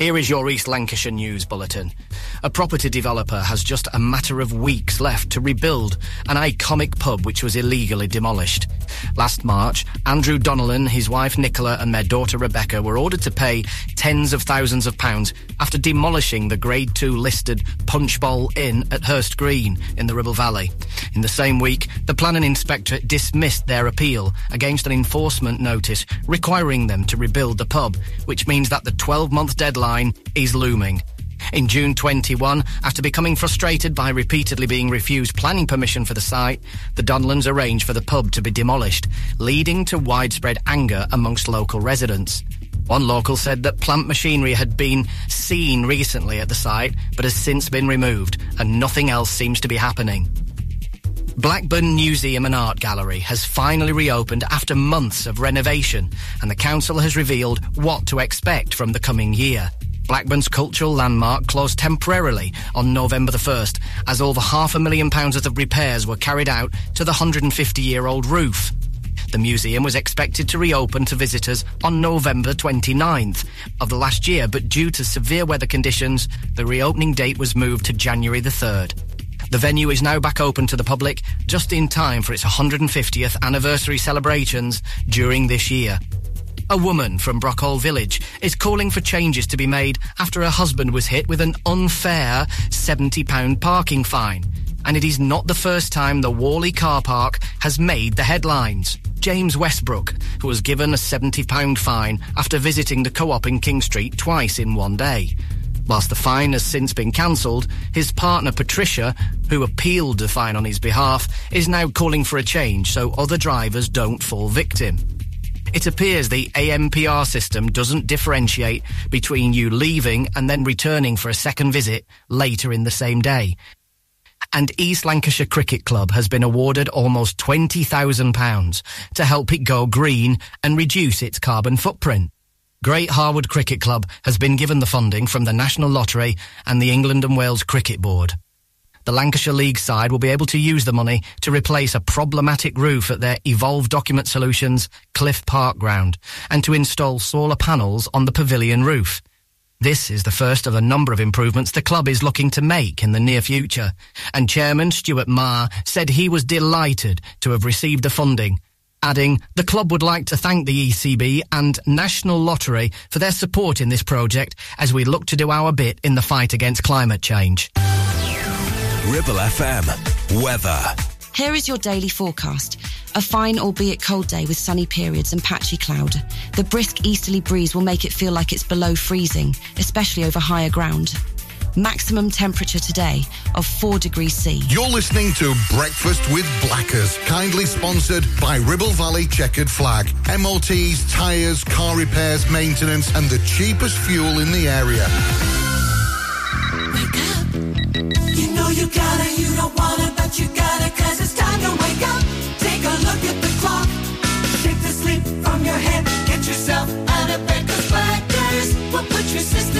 Here is your East Lancashire News Bulletin. A property developer has just a matter of weeks left to rebuild an iconic pub which was illegally demolished. Last March, Andrew Donnellan, his wife Nicola, and their daughter Rebecca were ordered to pay tens of thousands of pounds after demolishing the Grade 2 listed Punchbowl Inn at Hurst Green in the Ribble Valley. In the same week, the planning inspector dismissed their appeal against an enforcement notice requiring them to rebuild the pub, which means that the 12 month deadline is looming. In June 21, after becoming frustrated by repeatedly being refused planning permission for the site, the Donlans arranged for the pub to be demolished, leading to widespread anger amongst local residents. One local said that plant machinery had been seen recently at the site, but has since been removed, and nothing else seems to be happening. Blackburn Museum and Art Gallery has finally reopened after months of renovation, and the council has revealed what to expect from the coming year. Blackburn's cultural landmark closed temporarily on November the 1st as over half a million pounds worth of repairs were carried out to the 150 year old roof. The museum was expected to reopen to visitors on November 29th of the last year, but due to severe weather conditions, the reopening date was moved to January the 3rd. The venue is now back open to the public just in time for its 150th anniversary celebrations during this year. A woman from Brockhall Village is calling for changes to be made after her husband was hit with an unfair £70 parking fine. And it is not the first time the Whalley car park has made the headlines. James Westbrook, who was given a £70 fine after visiting the co-op in King Street twice in one day. Whilst the fine has since been cancelled, his partner Patricia, who appealed the fine on his behalf, is now calling for a change so other drivers don't fall victim. It appears the ANPR system doesn't differentiate between you leaving and then returning for a second visit later in the same day. And East Lancashire Cricket Club has been awarded almost £20,000 to help it go green and reduce its carbon footprint. Great Harwood Cricket Club has been given the funding from the National Lottery and the England and Wales Cricket Board. The Lancashire League side will be able to use the money to replace a problematic roof at their Evolve Document Solutions Cliff Park ground and to install solar panels on the pavilion roof. This is the first of a number of improvements the club is looking to make in the near future, and Chairman Stuart Marr said he was delighted to have received the funding, adding, the club would like to thank the ECB and National Lottery for their support in this project as we look to do our bit in the fight against climate change. Ribble FM. Weather. Here is your daily forecast. A fine, albeit cold day with sunny periods and patchy cloud. The brisk easterly breeze will make it feel like it's below freezing, especially over higher ground. Maximum temperature today of 4 degrees C. You're listening to Breakfast with Blackers, kindly sponsored by Ribble Valley Chequered Flag. MOTs, tyres, car repairs, maintenance, and the cheapest fuel in the area. You know you gotta, you don't wanna, but you gotta, cause it's time to wake up. Take a look at the clock. Shake the sleep from your head. Get yourself out of bed, cause Blackers will put your system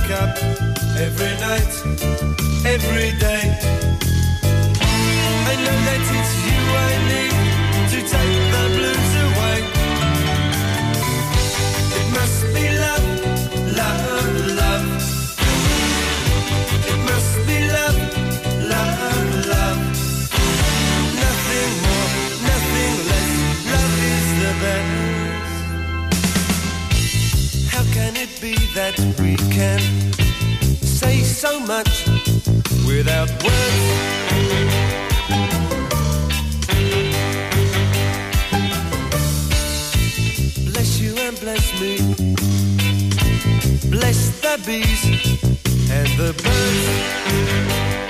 Wake up, every night, every day. that we can say so much without words. bless me. Bless the bees and the birds.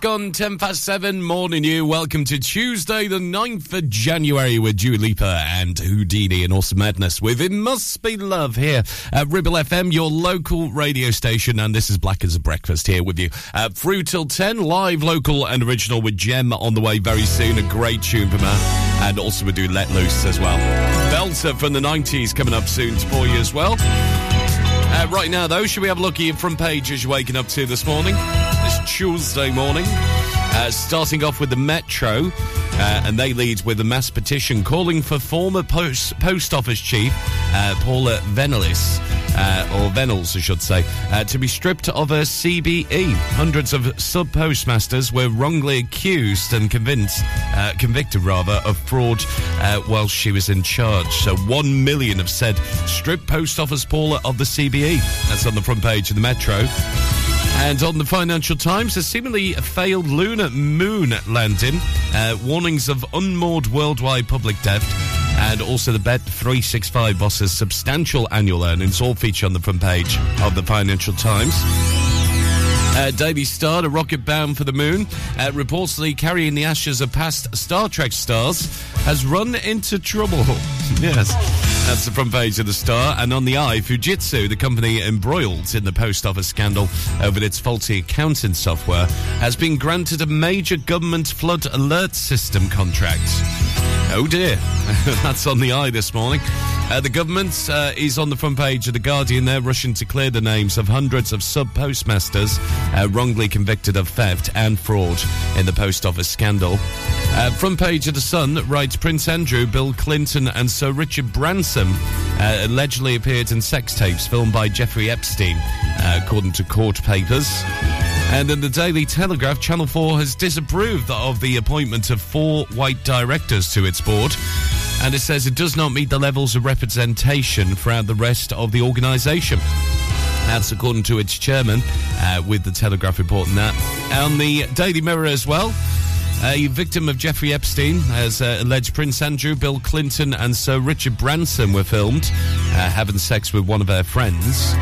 Gone 10 past 7, morning you. Welcome to Tuesday, the 9th of January with Dua Lipa and Houdini and Awesome Madness with It Must Be Love here at Ribble FM, your local radio station. And this is Black as a Breakfast here with you. Uh, through till 10, live, local and original with Gem on the way very soon. A great tune from her. And also we do Let Loose as well. Belter from the 90s coming up soon for you as well. Uh, right now, though, should we have a look at your front page as you're waking up to this morning? Tuesday morning. Uh, starting off with the Metro, uh, and they lead with a mass petition calling for former post, post office chief uh, Paula Venelis, uh, or Vennells, I should say, uh, to be stripped of her CBE. Hundreds of sub postmasters were wrongly accused and convinced, uh, convicted rather, of fraud while she was in charge. So one million have said strip post office Paula of the CBE. That's on the front page of the Metro. And on the Financial Times, a seemingly failed lunar moon landing, uh, warnings of unmoored worldwide public debt, and also the Bet 365 boss's substantial annual earnings all feature on the front page of the Financial Times. Uh, Daily Star, a rocket bound for the moon, uh, reportedly carrying the ashes of past Star Trek stars, has run into trouble. yes, that's the front page of the Star. And on the i, Fujitsu, the company embroiled in the post office scandal over its faulty accounting software, has been granted a major government flood alert system contract. Oh dear, that's on the i this morning. Uh, the government uh, is on the front page of The Guardian. They're rushing to clear the names of hundreds of sub postmasters uh, wrongly convicted of theft and fraud in the post office scandal. Uh, front page of The Sun writes Prince Andrew, Bill Clinton, and Sir Richard Branson uh, allegedly appeared in sex tapes filmed by Jeffrey Epstein, uh, according to court papers. And in the Daily Telegraph, Channel 4 has disapproved of the appointment of four white directors to its board. And it says it does not meet the levels of representation throughout the rest of the organisation. That's according to its chairman, uh, with the Telegraph reporting that. On the Daily Mirror as well, a victim of Jeffrey Epstein, as uh, alleged Prince Andrew, Bill Clinton, and Sir Richard Branson were filmed uh, having sex with one of their friends.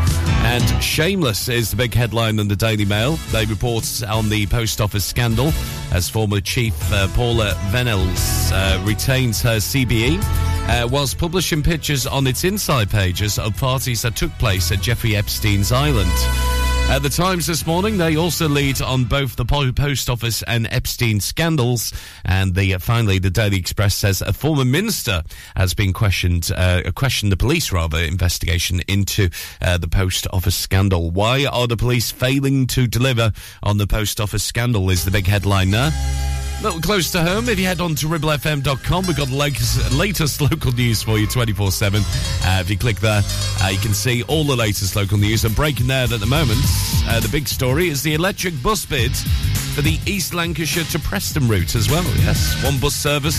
And Shameless is the big headline in the Daily Mail. They report on the post office scandal as former chief uh, Paula Vennells uh, retains her CBE. Uh, whilst publishing pictures on its inside pages of parties that took place at Jeffrey Epstein's island. At the Times this morning, they also lead on both the post office and Epstein scandals. And the uh, finally, the Daily Express says a former minister has been questioned, uh, questioned the police rather investigation into uh, the post office scandal. Why are the police failing to deliver on the post office scandal? Is the big headline there. A little close to home, if you head on to ribblefm.com, we've got the latest, local news for you 24 7. Uh, if you click there, uh, you can see all the latest local news. And breaking there at the moment, uh, the big story is the electric bus bid for the East Lancashire to Preston route as well. Yes, one bus service.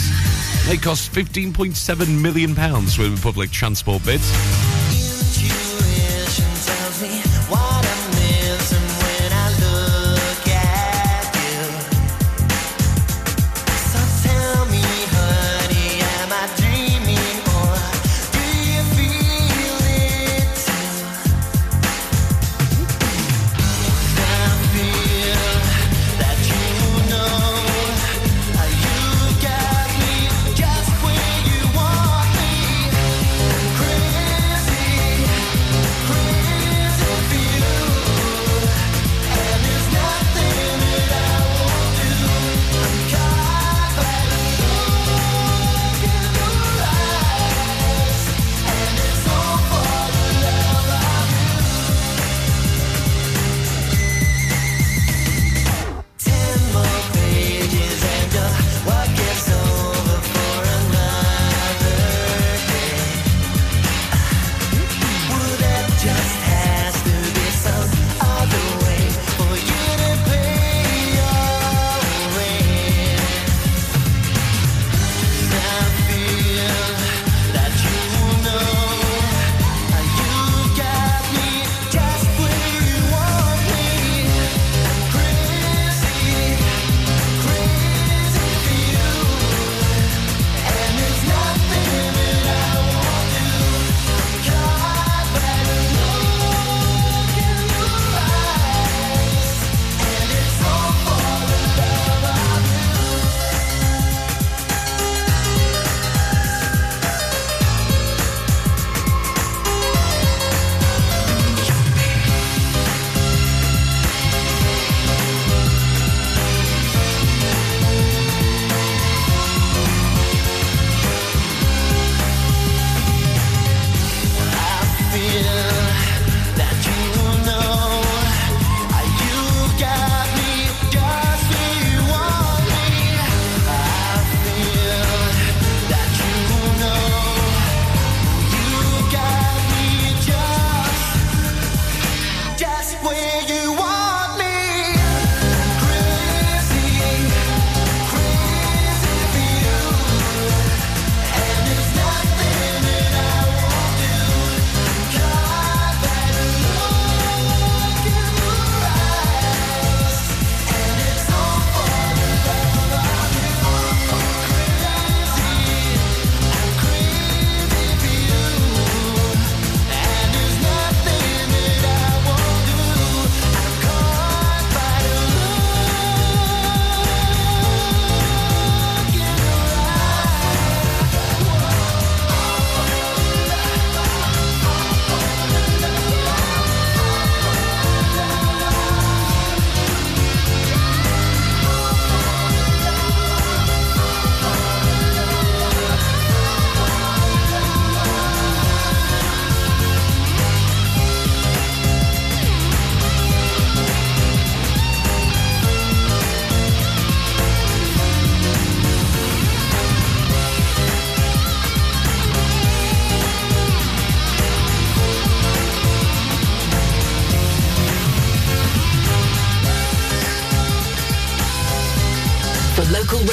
They cost £15.7 million with a public transport bids.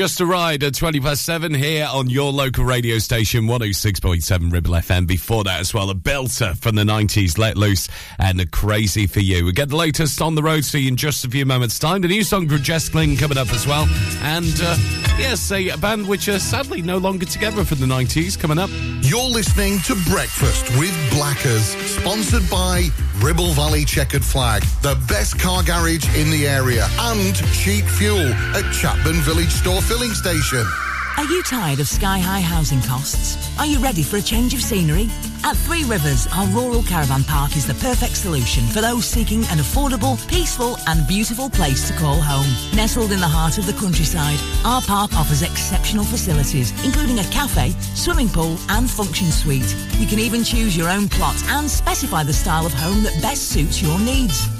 Just a Ride at 20 past 7 here on your local radio station 106.7 Ribble FM. Before that as well, a belter from the 90s, Let Loose and Crazy for You. We get the latest on the road see you in just a few moments' time. The new song from Jess coming up as well. And uh, yes, a band which are sadly no longer together from the 90s coming up. You're listening to Breakfast with Blackers, sponsored by Ribble Valley Chequered Flag, the best car garage in the area, and cheap fuel at Chapman Village Store Filling Station. Are you tired of sky high housing costs? Are you ready for a change of scenery? At Three Rivers, our rural caravan park is the perfect solution for those seeking an affordable, peaceful, and beautiful place to call home. Nestled in the heart of the countryside, our park offers exceptional facilities, including a cafe, swimming pool, and function suite. You can even choose your own plot and specify the style of home that best suits your needs.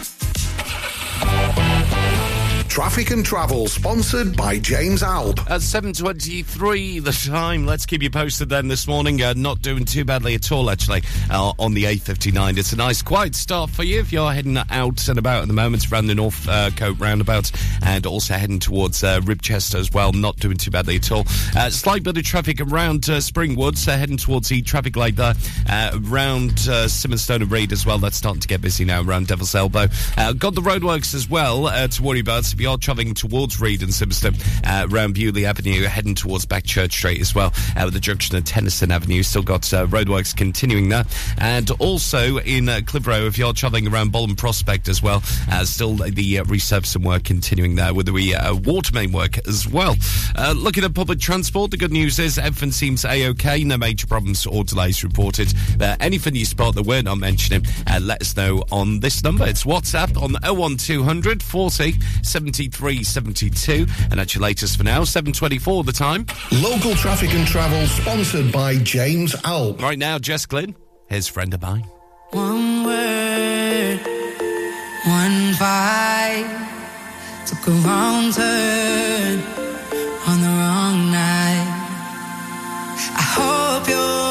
Traffic and Travel, sponsored by James Alpe. At 7.23 the time. Let's keep you posted then this morning. Uh, not doing too badly at all, actually, uh, on the A59. It's a nice, quiet start for you if you're heading out and about at the moment around the North uh, Coat roundabout and also heading towards uh, Ribchester as well. Not doing too badly at all. Uh, slight bit of traffic around uh, Springwood, so heading towards the traffic light there. Uh, around uh, Simonstone and Reed as well. That's starting to get busy now around Devil's Elbow. Uh, got the roadworks as well uh, to worry about. You are travelling towards Reed and Simonstone, uh, around Bewley Avenue, heading towards Backchurch Street as well, uh, with the junction of Tennyson Avenue. Still got uh, roadworks continuing there. And also in uh, Clitheroe, if you're travelling around Bolton Prospect as well, uh, still the resurfacing work continuing there with the water main work as well. Looking at public transport, the good news is everything seems a-okay. No major problems or delays reported. Anything you spot that we're not mentioning, let us know on this number. It's WhatsApp on 01200 40 73 72. And that's your latest for now, 724 the time. Local Traffic and Travel, sponsored by James Alpe. Right now, Jess Glynne, his friend of mine. One word, one vibe took a wrong turn on the wrong night. I hope you're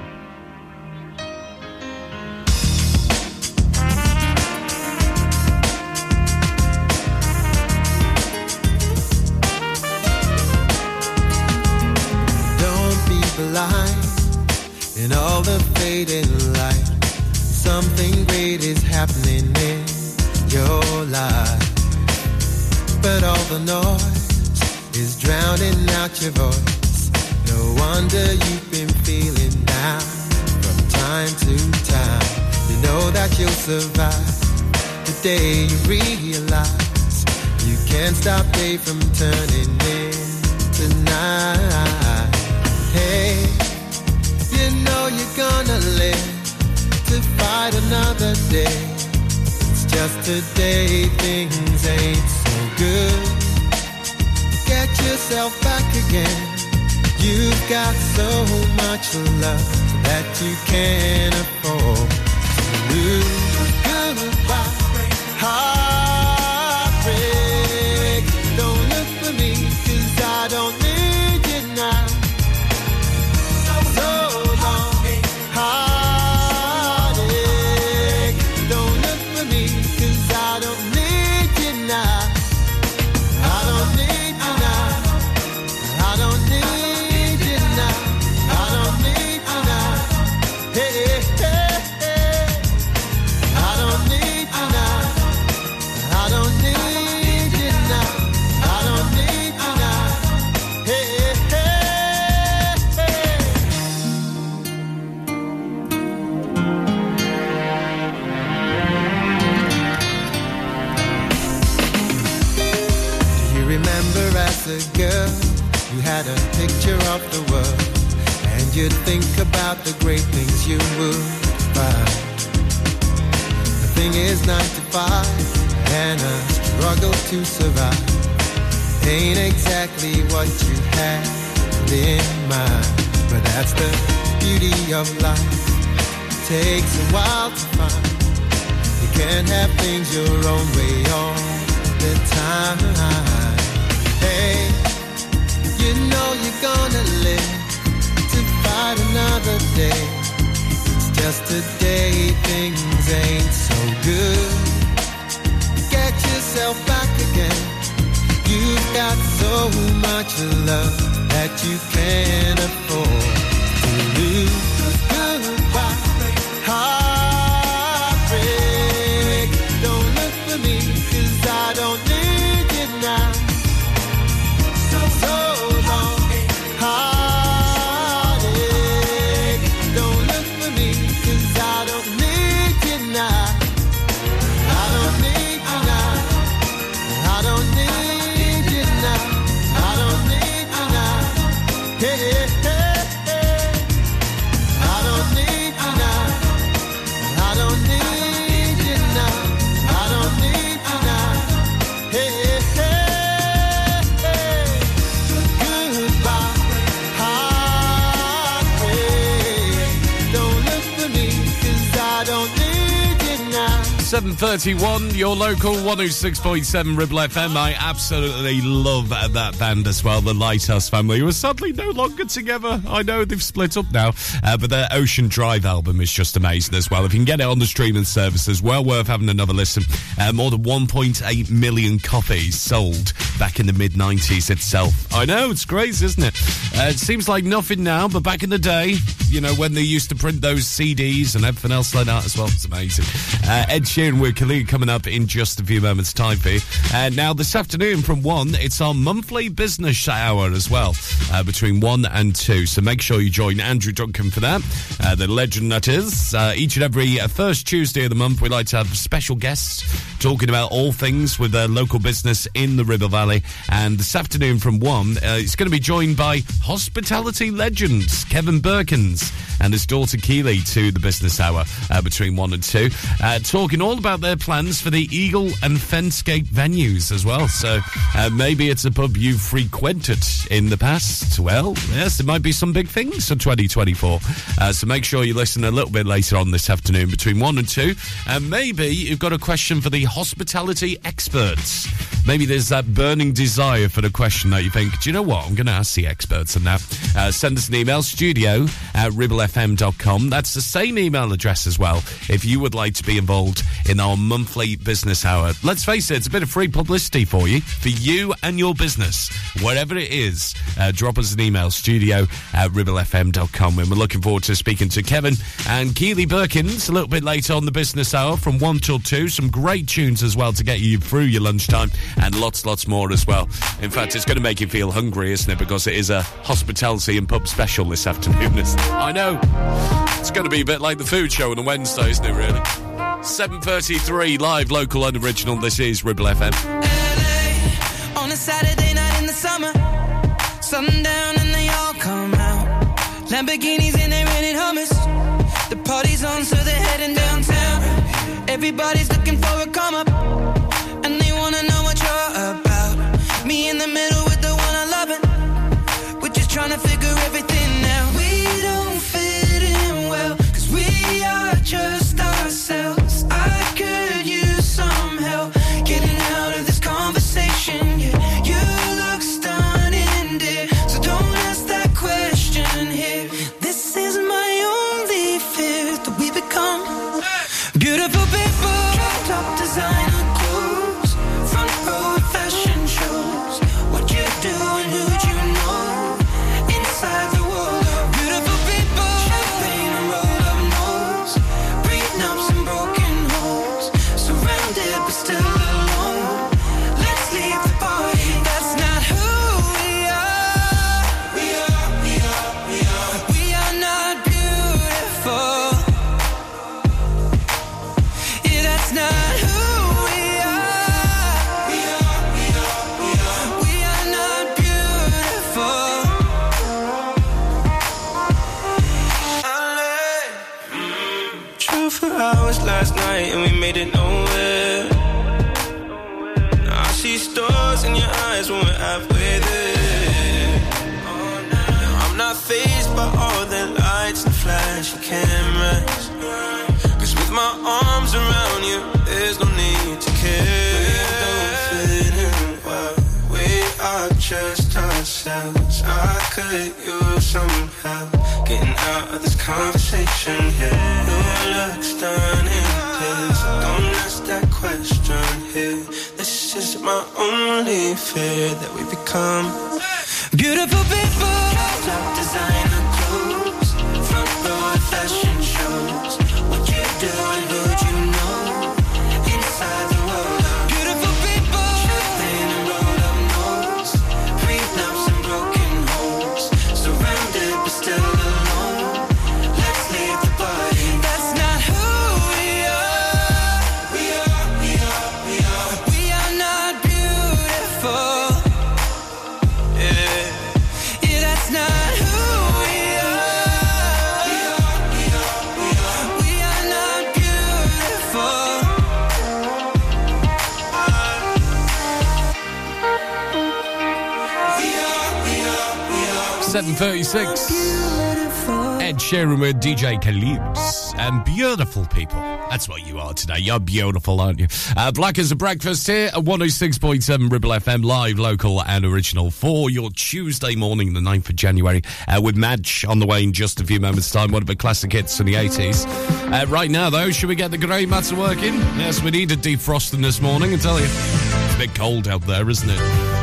To time. You know that you'll survive the day you realize you can't stop day from turning into night. Hey, you know you're gonna live to fight another day. It's just today things ain't so good. Get yourself back again. You've got so much love that you can't afford to lose. Goodbye, you'd think about the great things you would find. The thing is, 95 and a struggle to survive ain't exactly what you had in mind, but that's the beauty of life. takes a while to find. You can't have things your own way all the time. Hey, you know you're gonna live to another day. It's just today things ain't so good. Get yourself back again. You've got so much love that you can't afford 7.31, your local 106.7 Ribble FM. I absolutely love that band as well, the Lighthouse family, who are sadly no longer together. I know they've split up now, uh, but their Ocean Drive album is just amazing as well. If you can get it on the streaming services, well worth having another listen. Uh, more than 1.8 million copies sold back in the mid-90s itself. I know, it's crazy, isn't it? Uh, it seems like nothing now, but back in the day, you know, when they used to print those CDs and everything else like that as well, it's amazing. Uh, Ed Sheeran with Khalid coming up in just a few moments' time you. Uh, now, this afternoon from 1, it's our monthly business hour as well, uh, between 1 and 2. So make sure you join Andrew Duncan for that, uh, the legend that is. Uh, each and every uh, first Tuesday of the month, we like to have special guests talking about all things with uh, local business in the Ribble Valley. And this afternoon from 1, uh, it's going to be joined by hospitality legends Kevin Birkins and his daughter Keely to the business hour uh, between 1 and 2, uh, talking all about their plans for the Eagle and Fencegate venues as well. So uh, maybe it's a pub you've frequented in the past. Well, yes, there might be some big things for 2024. Uh, so make sure you listen a little bit later on this afternoon between 1 and 2. And maybe you've got a question for the hospitality experts. Maybe there's that burning desire for the question that you think, do you know what? I'm going to ask the experts on that. Uh, send us an email, studio at ribblefm.com. That's the same email address as well if you would like to be involved in our monthly business hour. Let's face it, it's a bit of free publicity for you, for you and your business, wherever it is. Uh, drop us an email, studio at ribblefm.com. And we're looking forward to speaking to Kevin and Keely Birkins a little bit later on the business hour from 1 till 2. Some great tunes as well to get you through your lunchtime and lots, lots more as well. In fact, it's going to make you feel hungry, isn't it? Because it is a hospitality and pub special this afternoon. I know. It's going to be a bit like the food show on a Wednesday, isn't it, really? 7.33, live, local and original. This is Ribble FM. On a Saturday night in the summer, sundown and they all come out. Lamborghinis and they rented Hummers. The party's on, so they're heading downtown. Everybody's looking for DJ Khalid. And beautiful people. That's what you are today. You're beautiful, aren't you? Uh, Black as a breakfast here at 106.7 Ribble FM, live, local, and original for your Tuesday morning, the 9th of January, uh, with Madge on the way in just a few moments' time. One of the classic hits from the 80s. Uh, right now, though, should we get the grey matter working? Yes, we needed defrosting this morning, I tell you. It's a bit cold out there, isn't it?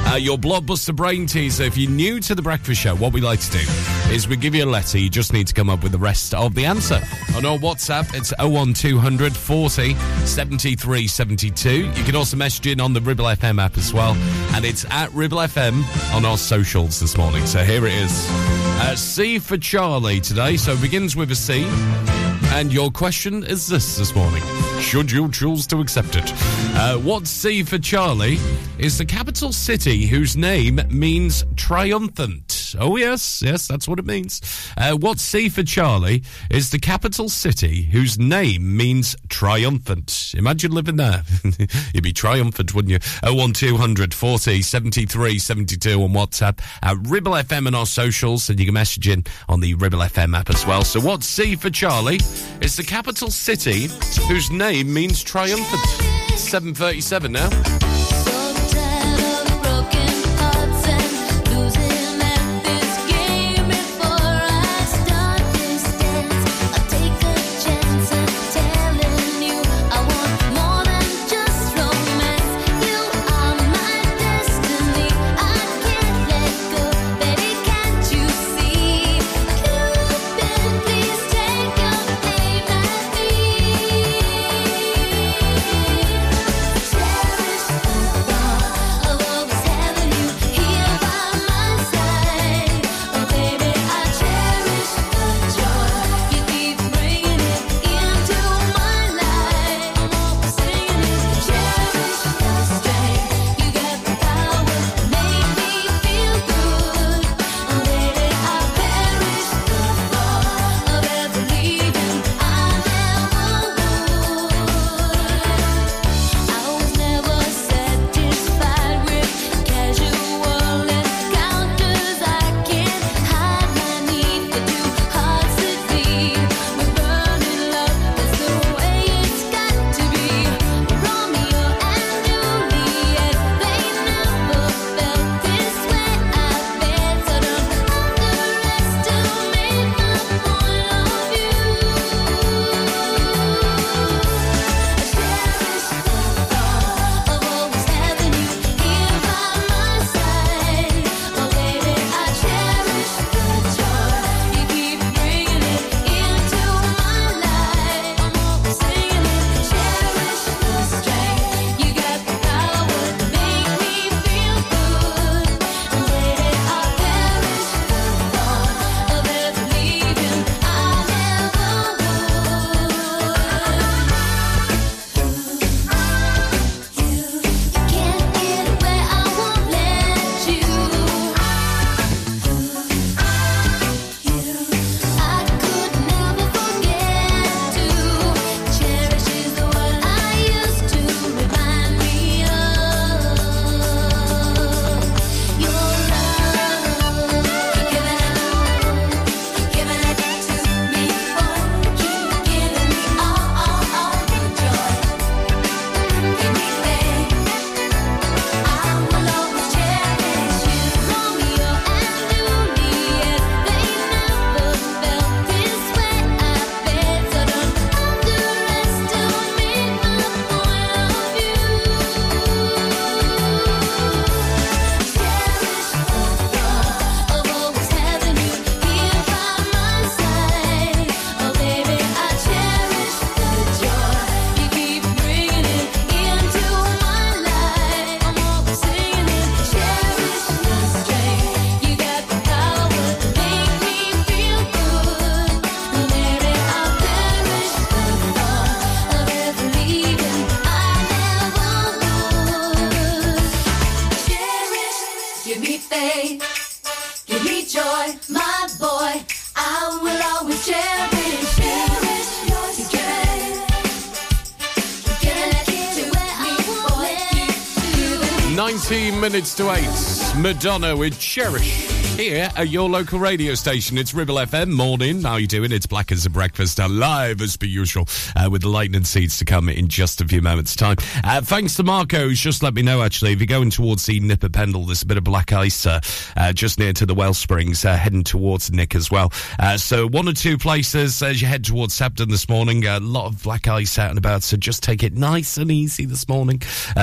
Uh, your blockbuster brain teaser. If you're new to the breakfast show, what we like to do is we give you a letter. You just need to come up with the rest of the answer. On our WhatsApp, it's 01200 40 73 72. You can also message in on the Ribble FM app as well. And it's at Ribble FM on our socials this morning. So here it is. Uh, C for Charlie today. So it begins with a C. And your question is this this morning. Should you choose to accept it? Uh, what C for Charlie is the capital city whose name means triumphant? Oh, yes, yes, that's what it means. Uh, what C for Charlie is the capital city whose name means triumphant? Imagine living there. You'd be triumphant, wouldn't you? 01200 40 73 72 on WhatsApp. at Ribble FM and our socials, and you can message in on the Ribble FM app as well. So, what C for Charlie is the capital city whose name means triumphant? 737 now. Minutes to 8. Madonna with Cherish. Here at your local radio station. It's Ribble FM. Morning. How are you doing? It's Black as a Breakfast. Uh, live as per usual uh, with the lightning seeds to come in just a few moments' time. Uh, thanks to Marco, who's just let me know actually, if you're going towards the Nick o' Pendle, there's a bit of black ice uh, uh, just near to the well springs, uh, heading towards Nick as well. So one or two places as you head towards Sabden this morning, a lot of black ice out and about. So just take it nice and easy this morning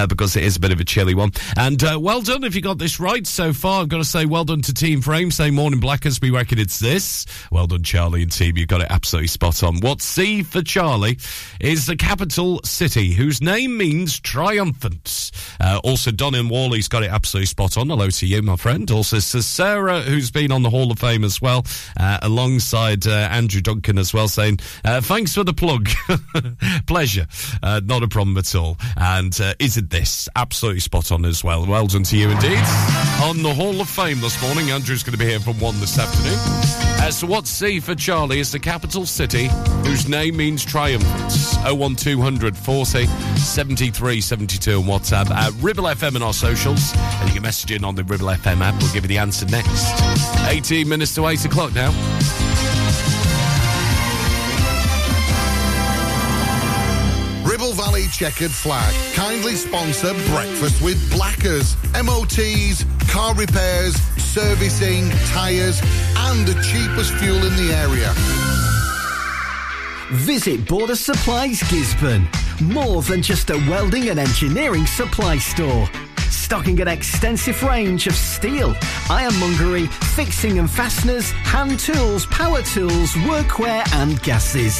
because it is a bit of a chilly one. And well done if you got this right so far. I've got to say well done to Team Frame saying morning blackers. We reckon it's this. Well done, Charlie and team. You got it absolutely spot on. What's C for Charlie is the capital city whose name means triumphant. Uh, also, Don and Whalley's got it absolutely spot on. Hello to you, my friend. Also, Sarah, who's been on the Hall of Fame as well, uh, alongside uh, Andrew Duncan as well, saying uh, thanks for the plug. Pleasure. Uh, not a problem at all. And uh, isn't this absolutely spot on as well? Well done to you indeed. On the Hall of Fame this morning, Andrew's going to be here from one this afternoon. Uh, so, what's C for Charlie is the capital city whose name means triumphant. 01200 40 73 72 on WhatsApp. Uh, Ribble FM and our socials. And you can message in on the Ribble FM app. We'll give you the answer next. 18 minutes to 8 o'clock now. Valley Chequered Flag kindly sponsor Breakfast with Blackers. MOTs, car repairs, servicing, tyres, and the cheapest fuel in the area. Visit Border Supplies Gisburn. More than just a welding and engineering supply store. Stocking an extensive range of steel, ironmongery, fixing and fasteners, hand tools, power tools, workwear, and gases.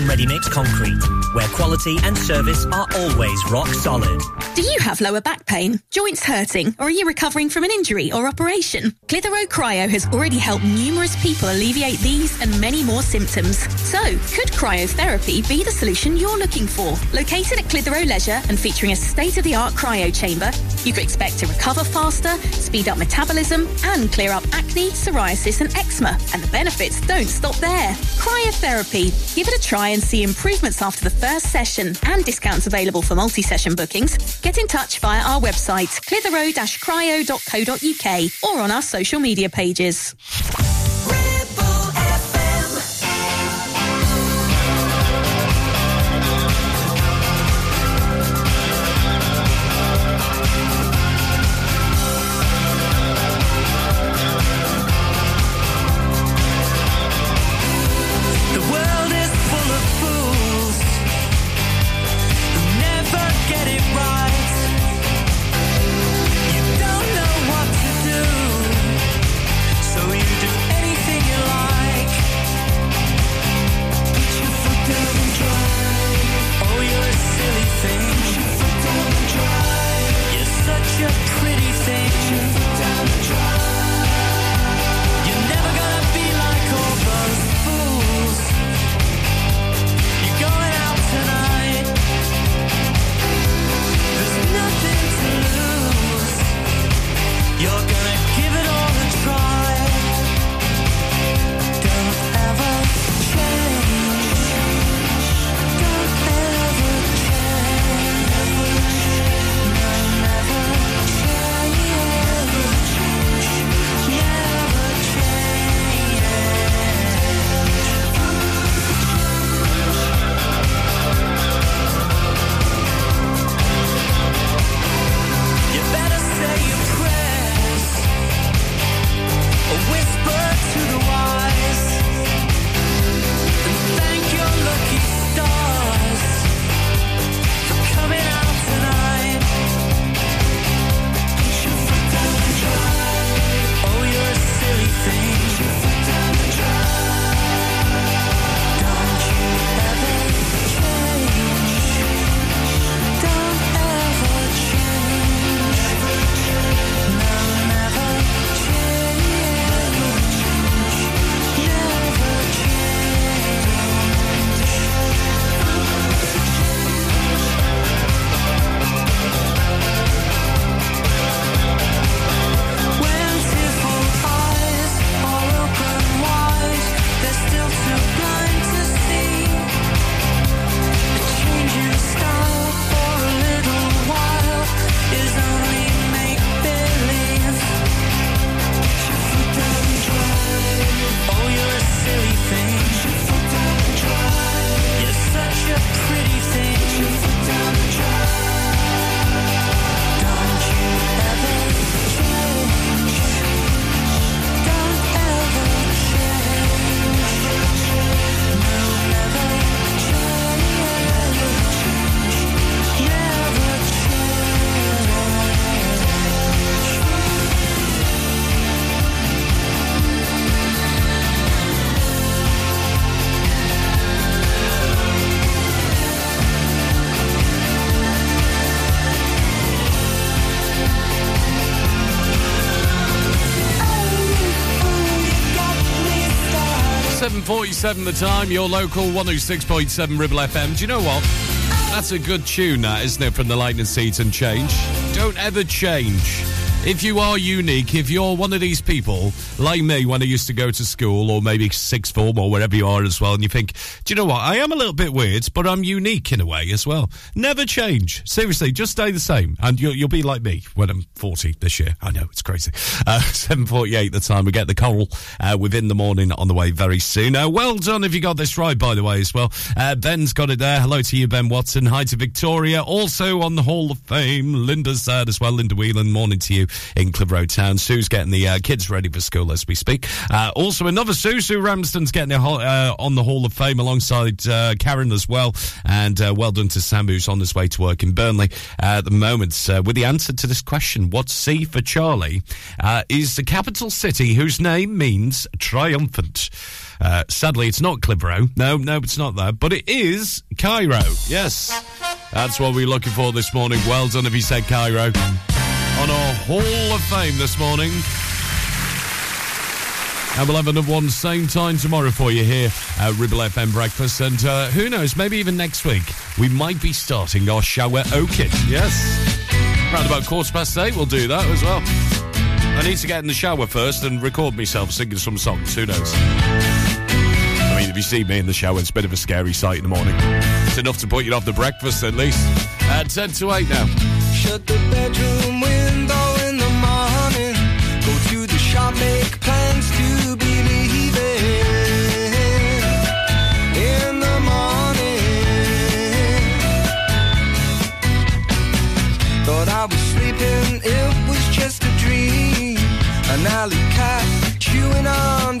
Ready Mix Concrete, where quality and service are always rock solid. Do you have lower back pain, joints hurting, or are you recovering from an injury or operation? Clitheroe Cryo has already helped numerous people alleviate these and many more symptoms. So, could cryotherapy be the solution you're looking for? Located at Clitheroe Leisure and featuring a state-of-the-art cryo chamber, you could expect to recover faster, speed up metabolism, and clear up acne, psoriasis, and eczema. And the benefits don't stop there. Cryotherapy. Give it a try and see improvements after the first session and discounts available for multi-session bookings. Get in touch via our website, clitheroe-cryo.co.uk or on our social media pages. 7.47 the time, your local 106.7 Ribble FM. Do you know what? That's a good tune, that, isn't it, from the Lightning Seeds and Change? Don't ever change. If you are unique, if you're one of these people, like me when I used to go to school, or maybe sixth form, or wherever you are as well, and you think, do you know what? I am a little bit weird, but I'm unique in a way as well. Never change. Seriously, just stay the same. And you'll, you'll be like me when I'm 40 this year. I know, it's crazy. Uh, 7.48 the time. We get the coral uh, within the morning on the way very soon. Uh, well done if you got this right, by the way, as well. Uh, Ben's got it there. Hello to you, Ben Watson. Hi to Victoria. Also on the Hall of Fame, Linda's there as well. Linda Whelan, morning to you in Clitheroe Town. Sue's getting the uh, kids ready for school as we speak. Uh, also, another Sue, Sue Ramsden's getting ho- uh, on the Hall of Fame alongside uh, Karen as well. And uh, well done to Sam, who's on his way to work in Burnley at the moment. With the answer to this question, what's C for Charlie? Is the capital city whose name means triumphant. Uh, sadly, it's not Clitheroe. No, no, it's not that. But it is Cairo. Yes. That's what we're looking for this morning. Well done if you said Cairo on our Hall of Fame this morning. And we'll have another one same time tomorrow for you here at Ribble FM Breakfast. And uh, who knows, maybe even next week, we might be starting our shower O-Kit. Yes. Round about quarter past eight, we'll do that as well. I need to get in the shower first and record myself singing some songs. Who knows? I mean, if you see me in the shower, it's a bit of a scary sight in the morning. It's enough to put you off the breakfast, at least. At 10 to 8 now. Shut the bedroom window in the morning. Go to the shop, make plans to be leaving. In the morning. Thought I was sleeping, it was just a dream. An alley cat chewing on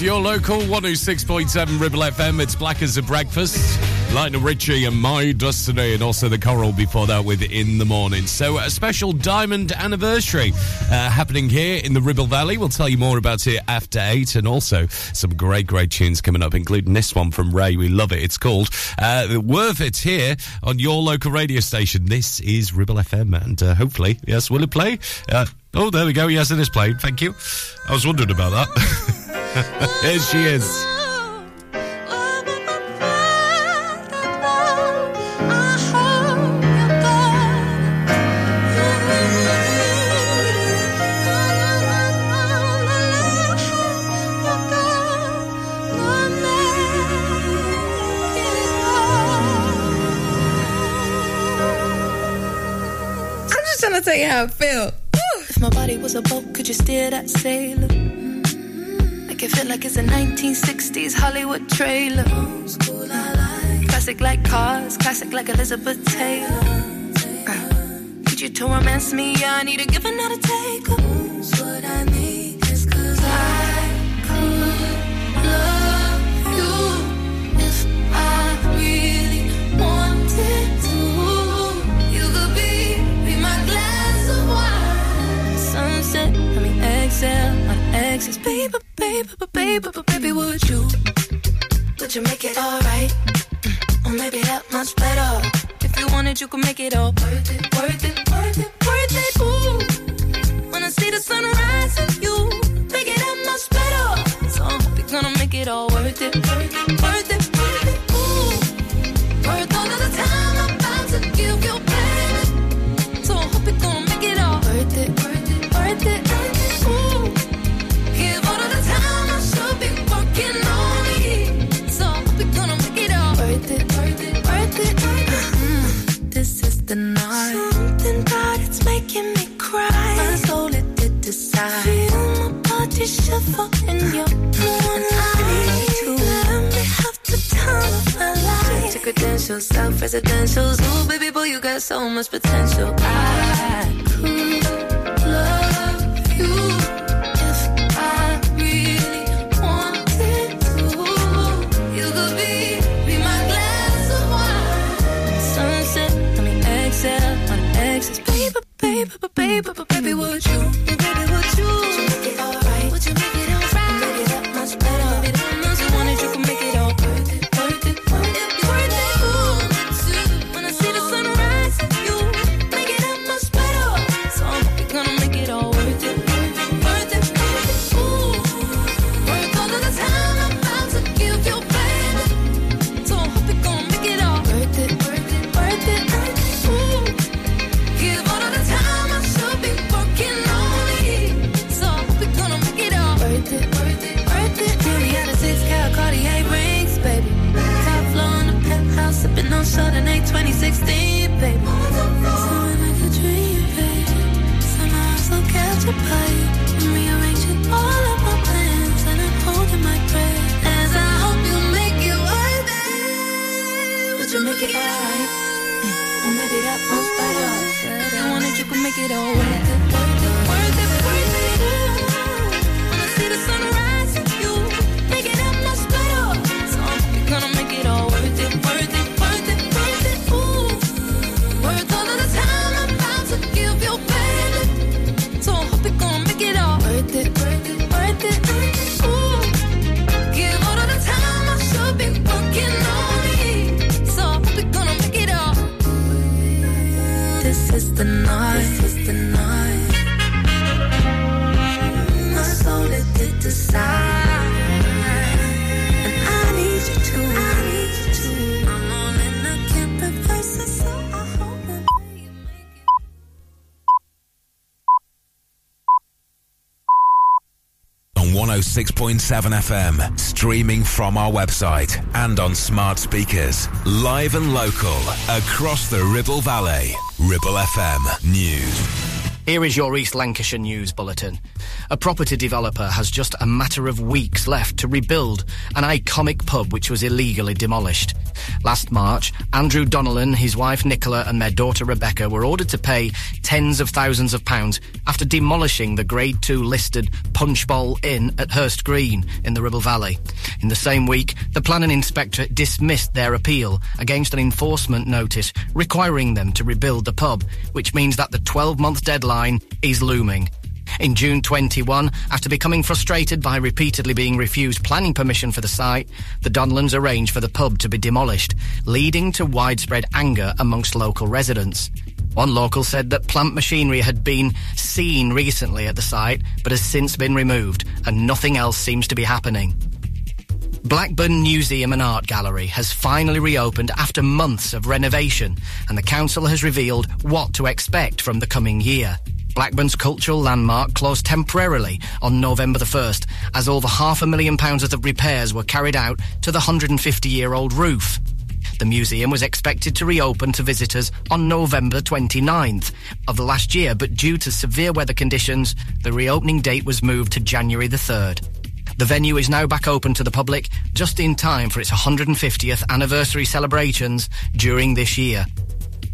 Your local 106.7 Ribble FM. It's Black as a Breakfast. Lionel Richie and My Destiny, and also the Coral before that with In the Morning. So, a special diamond anniversary uh, happening here in the Ribble Valley. We'll tell you more about it after eight, and also some great, great tunes coming up, including this one from Raye. We love it. It's called uh, Worth It here on your local radio station. This is Ribble FM, and uh, hopefully, yes, will it play? Uh, oh, there we go. Yes, it is playing. Thank you. I was wondering about that. there she is. tell you how I feel. If my body was a boat, could you steer that sailor? make it feel like it's a 1960s Hollywood trailer. School, like. Classic like cars, classic like Elizabeth Taylor. Taylor, Taylor. Uh, need you to romance me, I need to give another take. baby, would you? Would you make it alright? Or maybe that much better. If you wanted, you could make it all worth it, worth it, worth it self. Ooh, baby boy, you got so much potential. I 106.7 FM, streaming from our website and on smart speakers. Live and local across the Ribble Valley. Ribble FM News. Here is your East Lancashire News Bulletin. A property developer has just a matter of weeks left to rebuild an iconic pub which was illegally demolished. Last March, Andrew Donnellan, his wife Nicola, and their daughter Rebecca were ordered to pay tens of thousands of pounds after demolishing the Grade 2 listed Punch Bowl Inn at Hurst Green in the Ribble Valley. In the same week, the planning inspector dismissed their appeal against an enforcement notice requiring them to rebuild the pub, which means that the 12 month deadline is looming. In June 21, after becoming frustrated by repeatedly being refused planning permission for the site, the Donnellans arranged for the pub to be demolished, leading to widespread anger amongst local residents. One local said that plant machinery had been seen recently at the site, but has since been removed, and nothing else seems to be happening. Blackburn Museum and Art Gallery has finally reopened after months of renovation, and the council has revealed what to expect from the coming year. Blackburn's cultural landmark closed temporarily on November the 1st as over half a million pounds worth of repairs were carried out to the 150 year old roof. The museum was expected to reopen to visitors on November 29th of the last year, but due to severe weather conditions, the reopening date was moved to January the 3rd. The venue is now back open to the public just in time for its 150th anniversary celebrations during this year.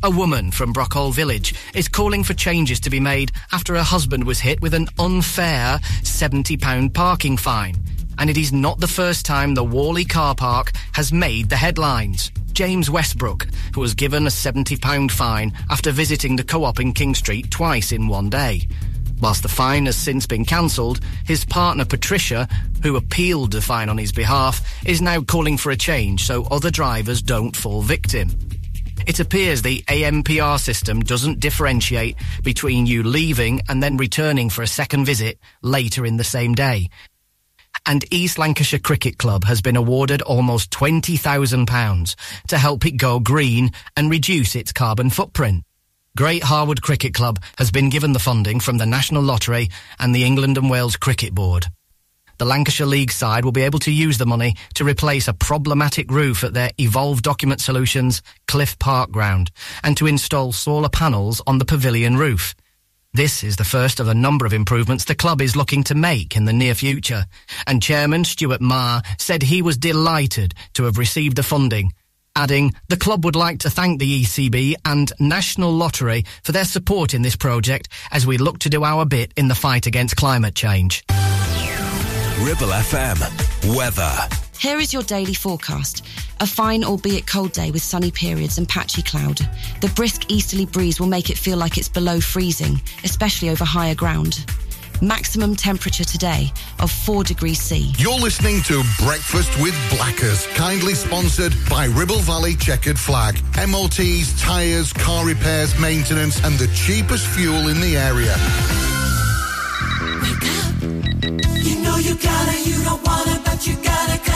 A woman from Brockhall Village is calling for changes to be made after her husband was hit with an unfair £70 parking fine. And it is not the first time the Whalley car park has made the headlines. James Westbrook, who was given a £70 fine after visiting the co-op in King Street twice in one day. Whilst the fine has since been cancelled, his partner Patricia, who appealed the fine on his behalf, is now calling for a change so other drivers don't fall victim. It appears the ANPR system doesn't differentiate between you leaving and then returning for a second visit later in the same day. And East Lancashire Cricket Club has been awarded almost £20,000 to help it go green and reduce its carbon footprint. Great Harwood Cricket Club has been given the funding from the National Lottery and the England and Wales Cricket Board. The Lancashire League side will be able to use the money to replace a problematic roof at their Evolve Document Solutions Cliff Park ground and to install solar panels on the pavilion roof. This is the first of a number of improvements the club is looking to make in the near future, and Chairman Stuart Marr said he was delighted to have received the funding adding, the club would like to thank the ECB and National Lottery for their support in this project as we look to do our bit in the fight against climate change. Ribble FM. Weather. Here is your daily forecast. A fine, albeit cold day with sunny periods and patchy cloud. The brisk easterly breeze will make it feel like it's below freezing, especially over higher ground. Maximum temperature today of 4 degrees C. You're listening to Breakfast with Blackers, kindly sponsored by Ribble Valley Chequered Flag. MOTs, tyres, car repairs, maintenance, and the cheapest fuel in the area. You know you gotta, you don't wanna, but you gotta, cause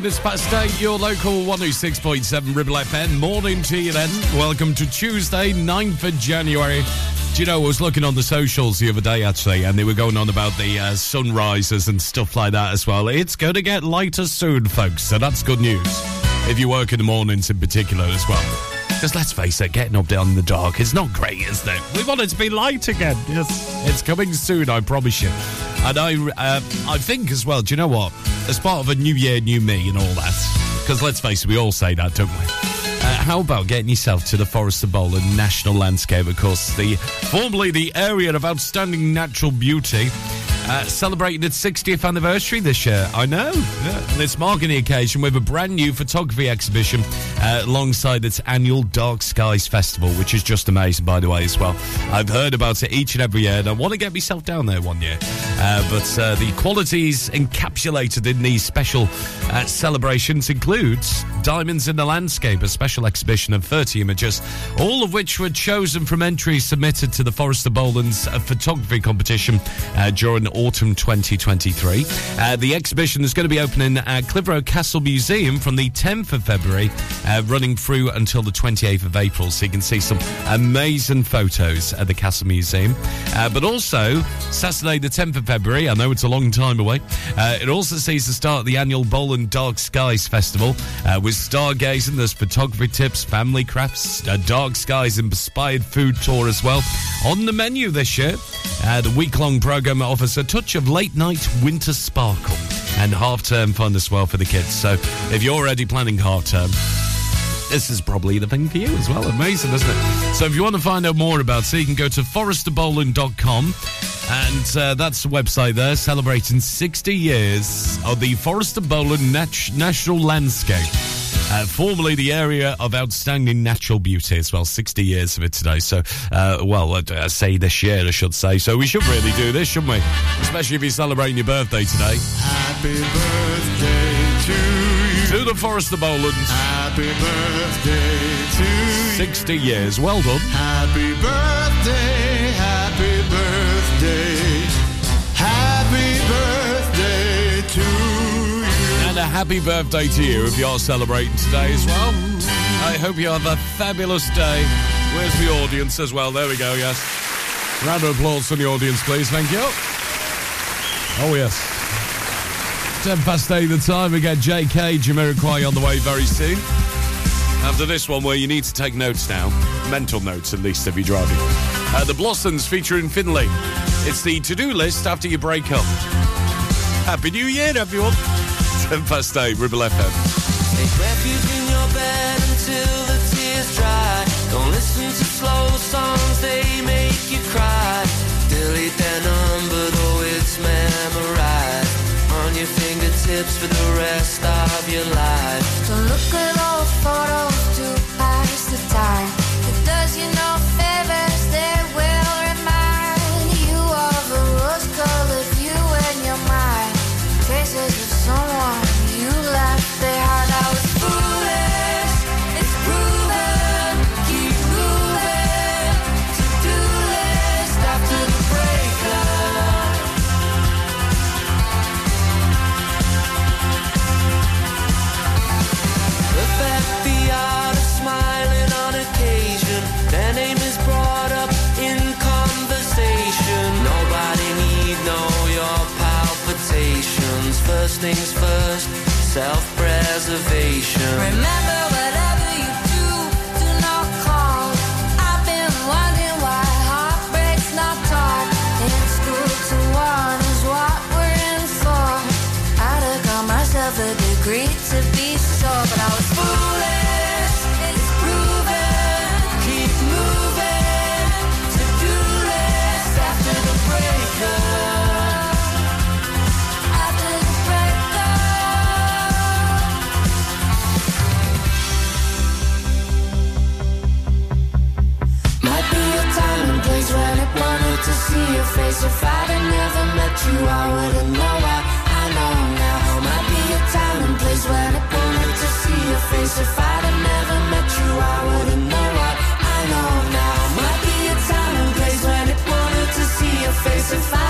Minutes past eight, your local 106.7 Ribble FM. Morning to you then. Welcome to Tuesday, 9th of January. Do you know, I was looking on the socials the other day actually, and they were going on about the uh, sunrises and stuff like that as well. It's going to get lighter soon, folks, so that's good news. If you work in the mornings in particular as well. Because let's face it, getting up down in the dark is not great, is it? We want it to be light again. Yes, it's coming soon, I promise you. And I, uh, I think as well. Do you know what? As part of a new year, new me, and all that. Because let's face it, we all say that, don't we? Uh, how about getting yourself to the Forest of Bowland National Landscape? Of course, the formerly the area of outstanding natural beauty. Uh, celebrating its 60th anniversary this year. I know. Yeah. And it's marking the occasion with a brand new photography exhibition uh, alongside its annual Dark Skies Festival, which is just amazing, by the way, as well. I've heard about it each and every year, and I want to get myself down there one year. Uh, but uh, the qualities encapsulated in these special uh, celebrations includes Diamonds in the Landscape, a special exhibition of 30 images, all of which were chosen from entries submitted to the Forest of Bowland's photography competition during autumn 2023. Uh, the exhibition is going to be opening at Clitheroe Castle Museum from the 10th of February, uh, running through until the 28th of April. So you can see some amazing photos at the Castle Museum. Uh, but also, Saturday, the 10th of February, I know it's a long time away, uh, it also sees the start of the annual Bowland Dark Skies Festival uh, with stargazing, there's photography tips, family crafts, a Dark Skies inspired food tour as well. On the menu this year, the week long program offers a touch of late night winter sparkle and half term fun as well for the kids. So if you're already planning half term, this is probably the thing for you as well. Amazing, isn't it? So if you want to find out more about it, you can go to forestofbowland.com. And uh, that's the website there, celebrating 60 years of the Forest of Bowland Nat- National Landscape. Uh, formerly the area of outstanding natural beauty as well. 60 years of it today. So, uh, well, uh, I say this year, I should say. So we should really do this, shouldn't we? Especially if you're celebrating your birthday today. Happy birthday to you. To the Forest of Bowland. Happy birthday to you. 60 years. Well done. Happy birthday, happy birthday to you if you're celebrating today as well. I hope you have a fabulous day. Where's the audience as well? There we go, yes. Round of applause from the audience, please. Thank you. Oh, yes. 10 past 8 the time. We get JK Jamiroquai on the way very soon. After this one, where you need to take notes now, mental notes at least if you're driving. Uh, the Blossoms featuring Finley. It's the to do list after you break up. Happy New Year, everyone. 10 past 8, Ribble FM. Take refuge in your bed until the tears dry. Don't listen to slow songs, they make you cry. Delete their number, though it's memorized. On your fingertips for the rest of your life. Don't look at old photos to pass the time. It does you no self-preservation. Remember If I'd have never met you, I wouldn't know I, I know now Might be a time and place when I wanted to see your face. If I'd have never met you, I wouldn't know I know now Might be a time and place when I wanted to see your face. If I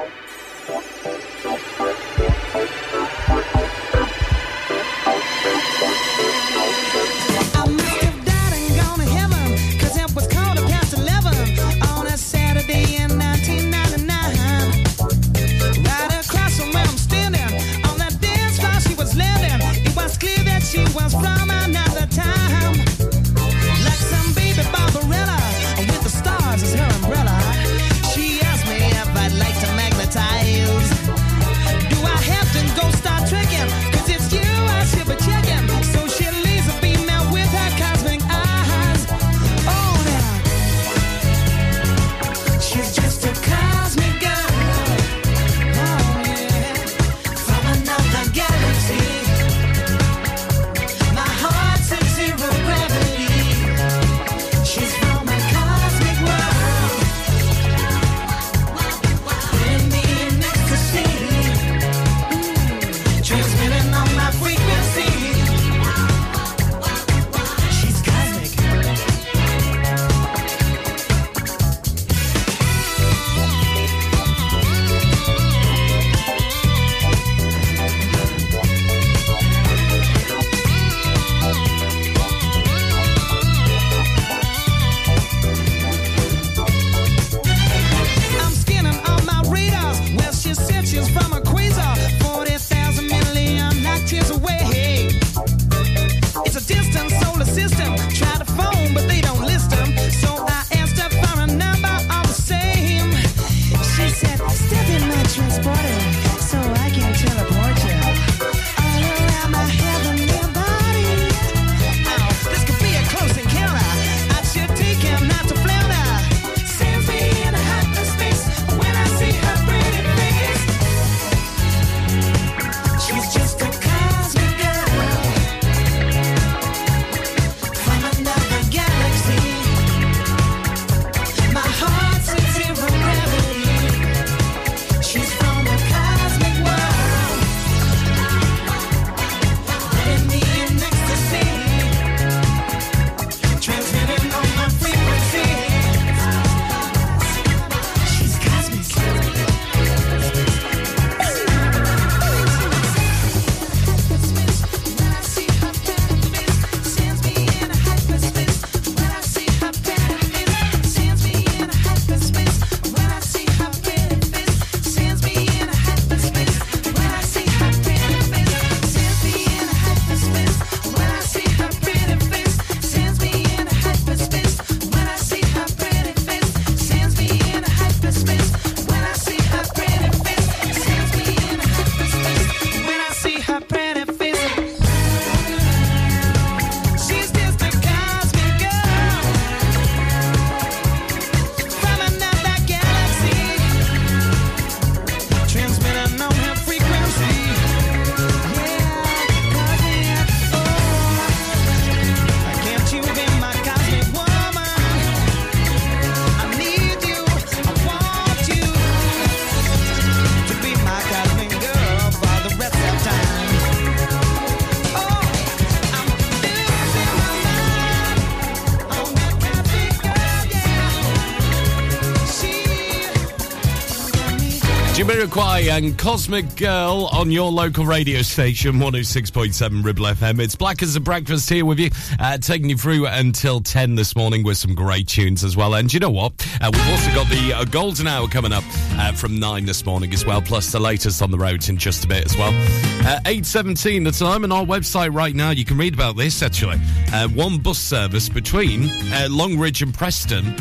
And Cosmic Girl on your local radio station, 106.7 Ribble FM. It's Black as a Breakfast here with you, uh, taking you through until 10 this morning with some great tunes as well. And you know what? Uh, we've also got the uh, Golden Hour coming up uh, from 9 this morning as well, plus the latest on the roads in just a bit as well. Uh, 8.17 the time, and our website right now, you can read about this actually. Uh, one bus service between Longridge and Preston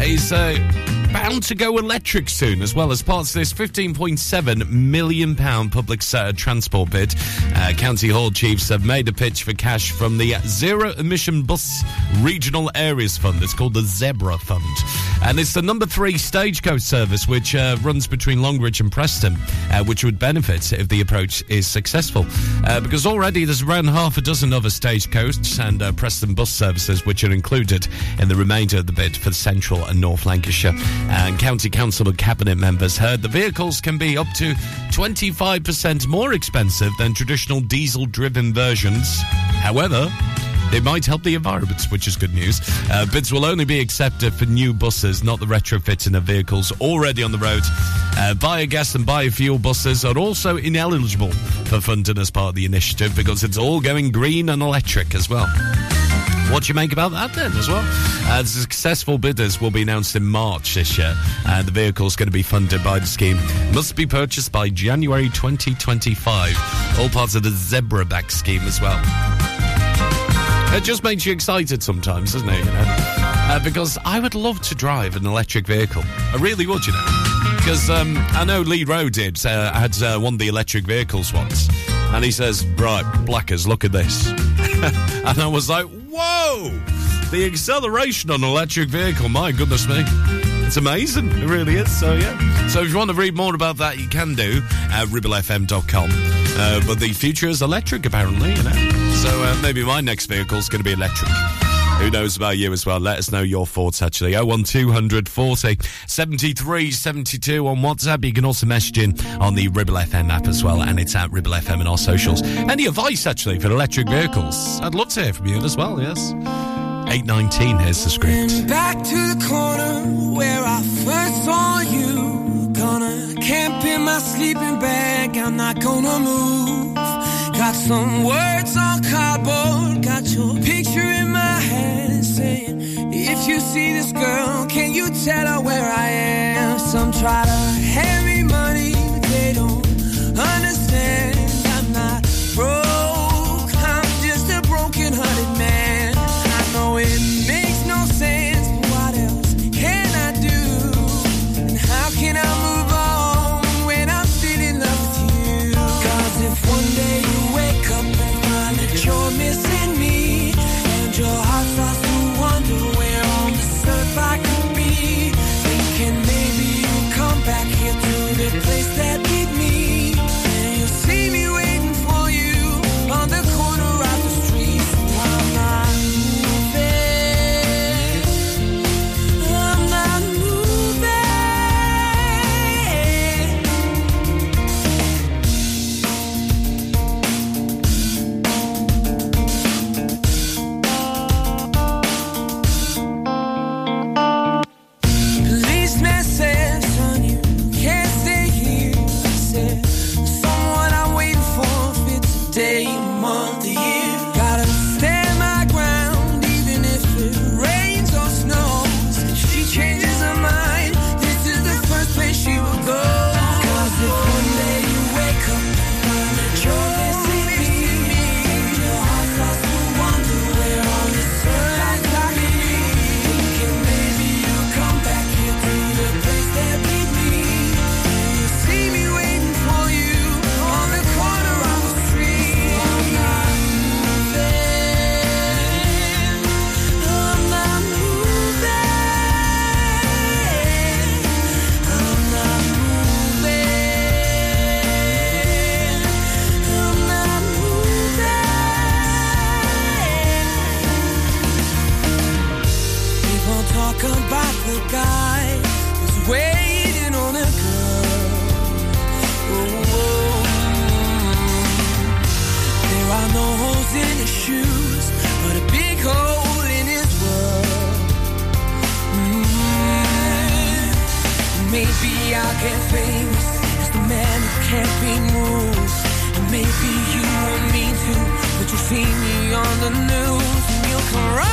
is bound to go electric soon, as well as parts of this £15.7 million public uh, transport bid. Uh, County Hall chiefs have made a pitch for cash from the Zero Emission Bus Regional Areas Fund. It's called the Zebra Fund. And it's the number three stagecoach service, which uh, runs between Longridge and Preston, uh, which would benefit if the approach is successful. Uh, because already there's around half a dozen other stagecoach and uh, Preston bus services, which are included in the remainder of the bid for Central and North Lancashire. And County Council and Cabinet members heard the vehicles can be up to 25% more expensive than traditional diesel driven versions. However, It might help the environment, which is good news. Uh, bids will only be accepted for new buses, not the retrofitting of vehicles already on the road. Uh, biogas and biofuel buses are also ineligible for funding as part of the initiative because it's all going green and electric as well. What do you make about that then as well? Uh, the successful bidders will be announced in March this year. Uh, the vehicle's going to be funded by the scheme. Must be purchased by January 2025. All parts of the Zebra Back scheme as well. It just makes you excited sometimes, doesn't it? You know? Uh, because I would love to drive an electric vehicle. I really would, you know. Because um, I know Lee Rowe did, uh, had uh, one of the electric vehicles once. And he says, right, Blackers, look at this. and I was like, whoa! The acceleration on an electric vehicle, my goodness me. It's amazing. It really is. So, yeah. So, if you want to read more about that, you can do at ribblefm.com. Uh, but the future is electric, apparently, you know. So, uh, maybe my next vehicle is going to be electric. Who knows about you as well? Let us know your thoughts actually. 01200 40 73 72 on WhatsApp. You can also message in on the Ribble FM app as well, and it's at Ribble FM in our socials. Any advice actually for electric vehicles? I'd love to hear from you as well, yes. 819, here's the script. Back to the corner where I first saw you. Gonna camp in my sleeping bag. I'm not gonna move. Got some words on cardboard. Got your picture in my hand saying, If you see this girl, can you tell her where I am? Some try to hand famous as the man who can't be moved. And maybe you want me to, but you'll see me on the news. And you'll come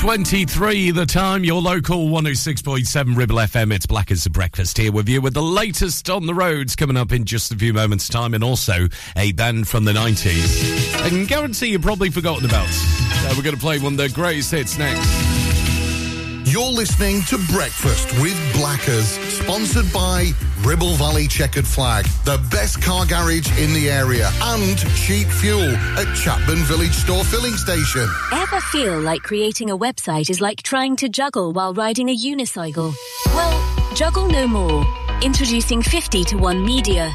8.23 the time, your local 106.7 Ribble FM. It's Black as the Breakfast here with you with the latest on the roads coming up in just a few moments' time and also a band from the 90s. I can guarantee you've probably forgotten about. Uh, we're going to play one of their greatest hits next. You're listening to Breakfast with Blackers, sponsored by Ribble Valley Chequered Flag, the best car garage in the area, and cheap fuel at Chapman Village Store Filling Station. Ever feel like creating a website is like trying to juggle while riding a unicycle? Well, juggle no more. Introducing 50 to 1 Media.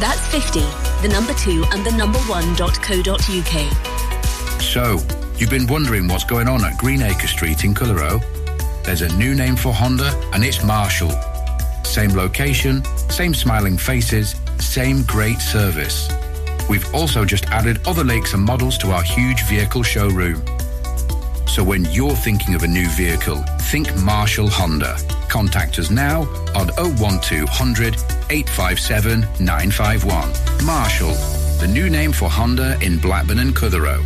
That's 50, the number 2 and the number 1.co.uk. So, you've been wondering what's going on at Greenacre Street in Clitheroe? There's a new name for Honda, and it's Marshall. Same location, same smiling faces, same great service. We've also just added other lakes and models to our huge vehicle showroom. So when you're thinking of a new vehicle, think Marshall Honda. Contact us now on 01200 857 951. Marshall, the new name for Honda in Blackburn and Clitheroe.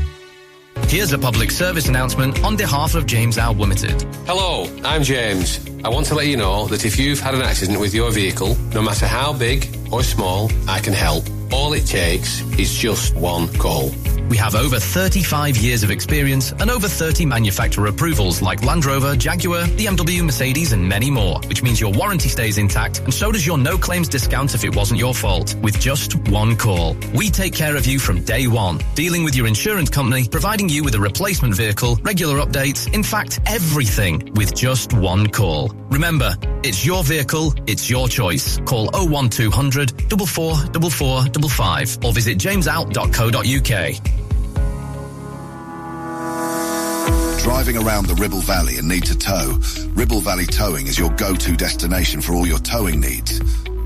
Here's a public service announcement on behalf of James Alpe Limited. Hello, I'm James. I want to let you know that if you've had an accident with your vehicle, no matter how big or small, I can help. All it takes is just one call. We have over 35 years of experience and over 30 manufacturer approvals like Land Rover, Jaguar, the BMW, Mercedes, and many more, which means your warranty stays intact and so does your no claims discount if it wasn't your fault, with just one call. We take care of you from day one, dealing with your insurance company, providing you with a replacement vehicle, regular updates, in fact, everything with just one call. Remember, it's your vehicle, it's your choice. Call 01200 444455 or visit jamesalpe.co.uk. Driving around the Ribble Valley and need to tow? Ribble Valley Towing is your go-to destination for all your towing needs.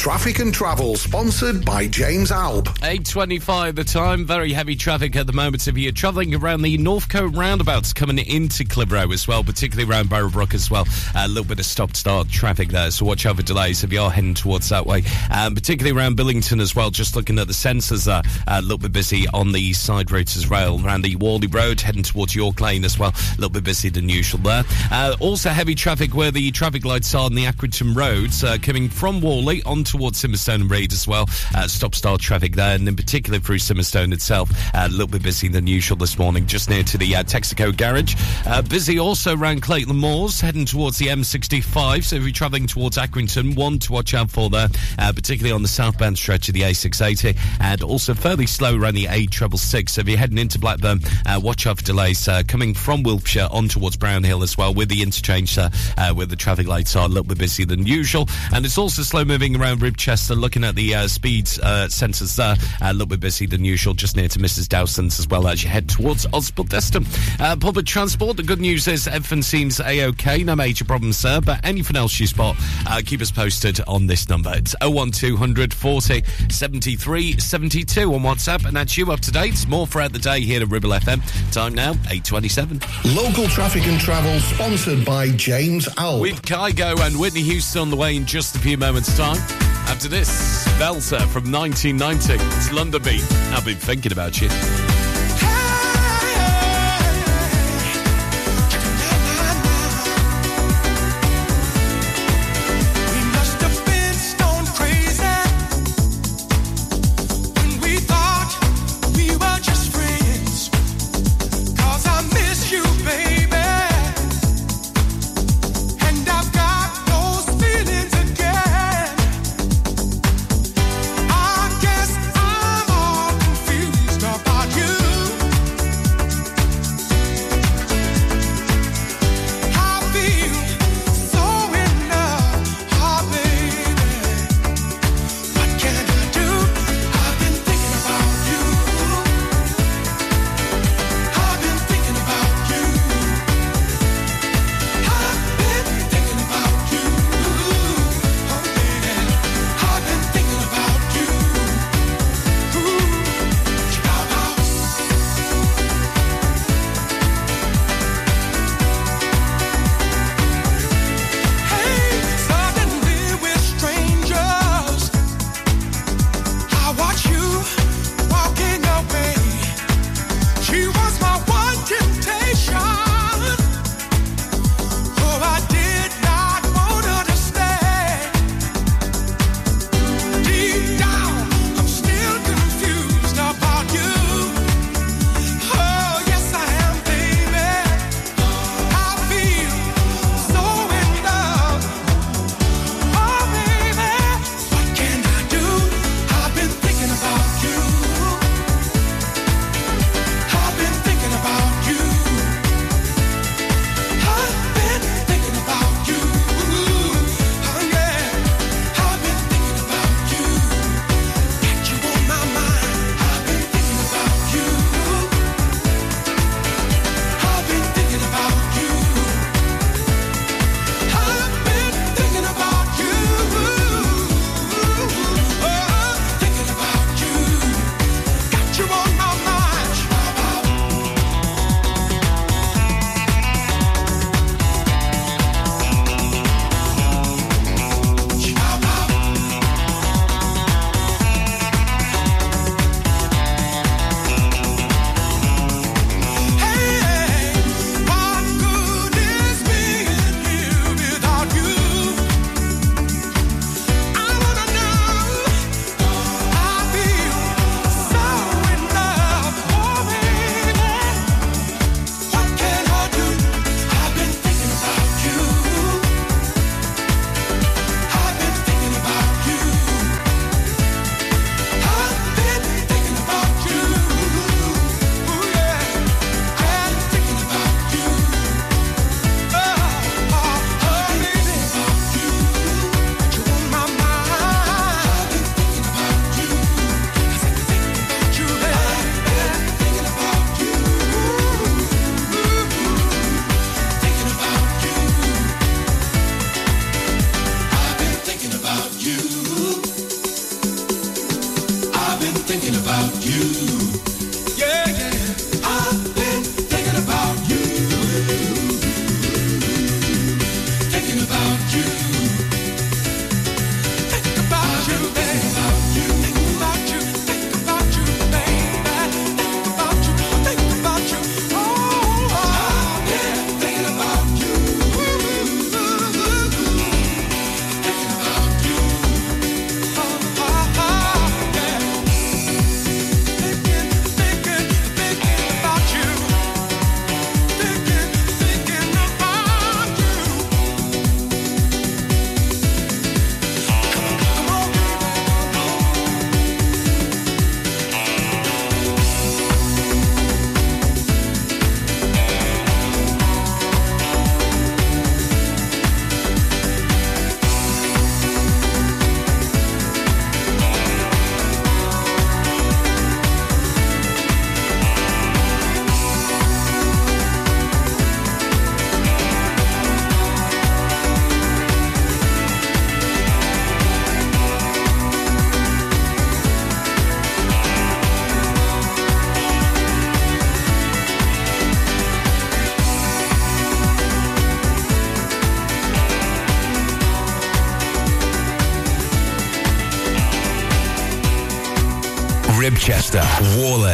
Traffic and Travel, sponsored by James Alpe. 8.25 the time, very heavy traffic at the moment. If you're travelling around the Northcote roundabouts coming into Clitheroe as well, particularly around Barrowbrook as well, a little bit of stop-start traffic there, so watch out for delays if you are heading towards that way. Um, particularly around Billington as well, just looking at the sensors there, a little bit busy on the side roads as well, around the Whalley Road, heading towards York Lane as well, a little bit busy than usual there. Uh, also heavy traffic where the traffic lights are on the Accrington roads, uh, coming from Whalley on towards Simonstone and Reed as well. Uh, stop start traffic there, and in particular through Simonstone itself, uh, a little bit busy than usual this morning, just near to the uh, Texaco garage. Uh, busy also around Clayton Moors, heading towards the M65. So if you're travelling towards Accrington, one to watch out for there, uh, particularly on the southbound stretch of the A680, and also fairly slow around the A666. So if you're heading into Blackburn, uh, watch out for delays coming from Wilpshire on towards Brown Hill as well, with the interchange uh, where the traffic lights are a little bit busy than usual. And it's also slow moving around Ribchester, looking at the uh, speed uh, sensors there, a little bit busy than usual, just near to Mrs. Dowson's as well as you head towards Osbaldeston. Uh, public transport, the good news is everything seems a-okay, no major problems there, but anything else you spot, uh, keep us posted on this number. It's 01200 40 73 72 on WhatsApp, and that's you up to date. More throughout the day here at Ribble FM. Time now, 8.27. Local traffic and travel, sponsored by James Alpe. With Kygo and Whitney Houston on the way in just a few moments' time. After this, Belter from 1990. It's London Beat. I've been thinking about you.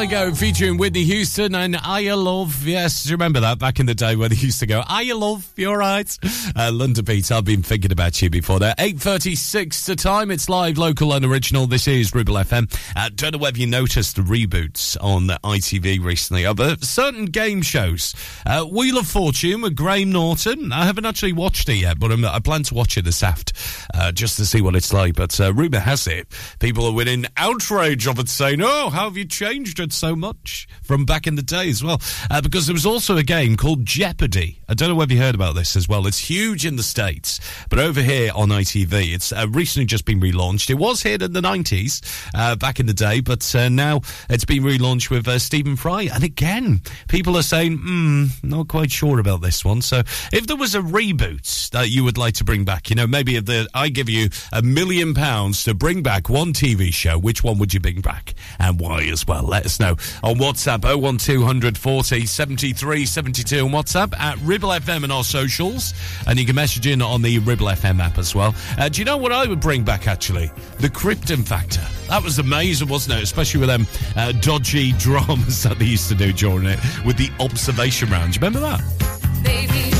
Love. Kygo featuring Whitney Houston and I Love. Yes, do you remember that back in the day when they used to go, I Love, you're right. Uh, Londonbeat, I've been thinking about you before there. 8.36 the time. It's live, local and original. This is Ribble FM. Uh, don't know whether you noticed the reboots on ITV recently of uh, certain game shows. Uh, Wheel of Fortune with Graham Norton. I haven't actually watched it yet, but I'm, I plan to watch it this aft uh, just to see what it's like. But uh, rumour has it, people are winning outrage of it saying, oh, how have you changed it so much from back in the day as well? Uh, because there was also a game called Jeopardy. I don't know whether you heard about this as well. It's huge in the States, but over here on ITV, it's uh, recently just been relaunched. It was here in the 90s, uh, back in the day, but uh, now it's been relaunched with uh, Stephen Fry. And again, people are saying, hmm, not quite sure about this one. So if there was a reboot that you would like to bring back, you know, maybe if the, I give you a million pounds to bring back one TV show, which one would you bring back and why as well? Let us know on WhatsApp 01200 40 73 72 on WhatsApp at Ribble FM and our socials. And you can message in on the Ribble FM app as well. Uh, do you know what I would bring back actually? The Krypton Factor. That was amazing, wasn't it? Especially with them uh, dodgy dramas that they used to do during it with the observation round. Do you remember that? Whalley,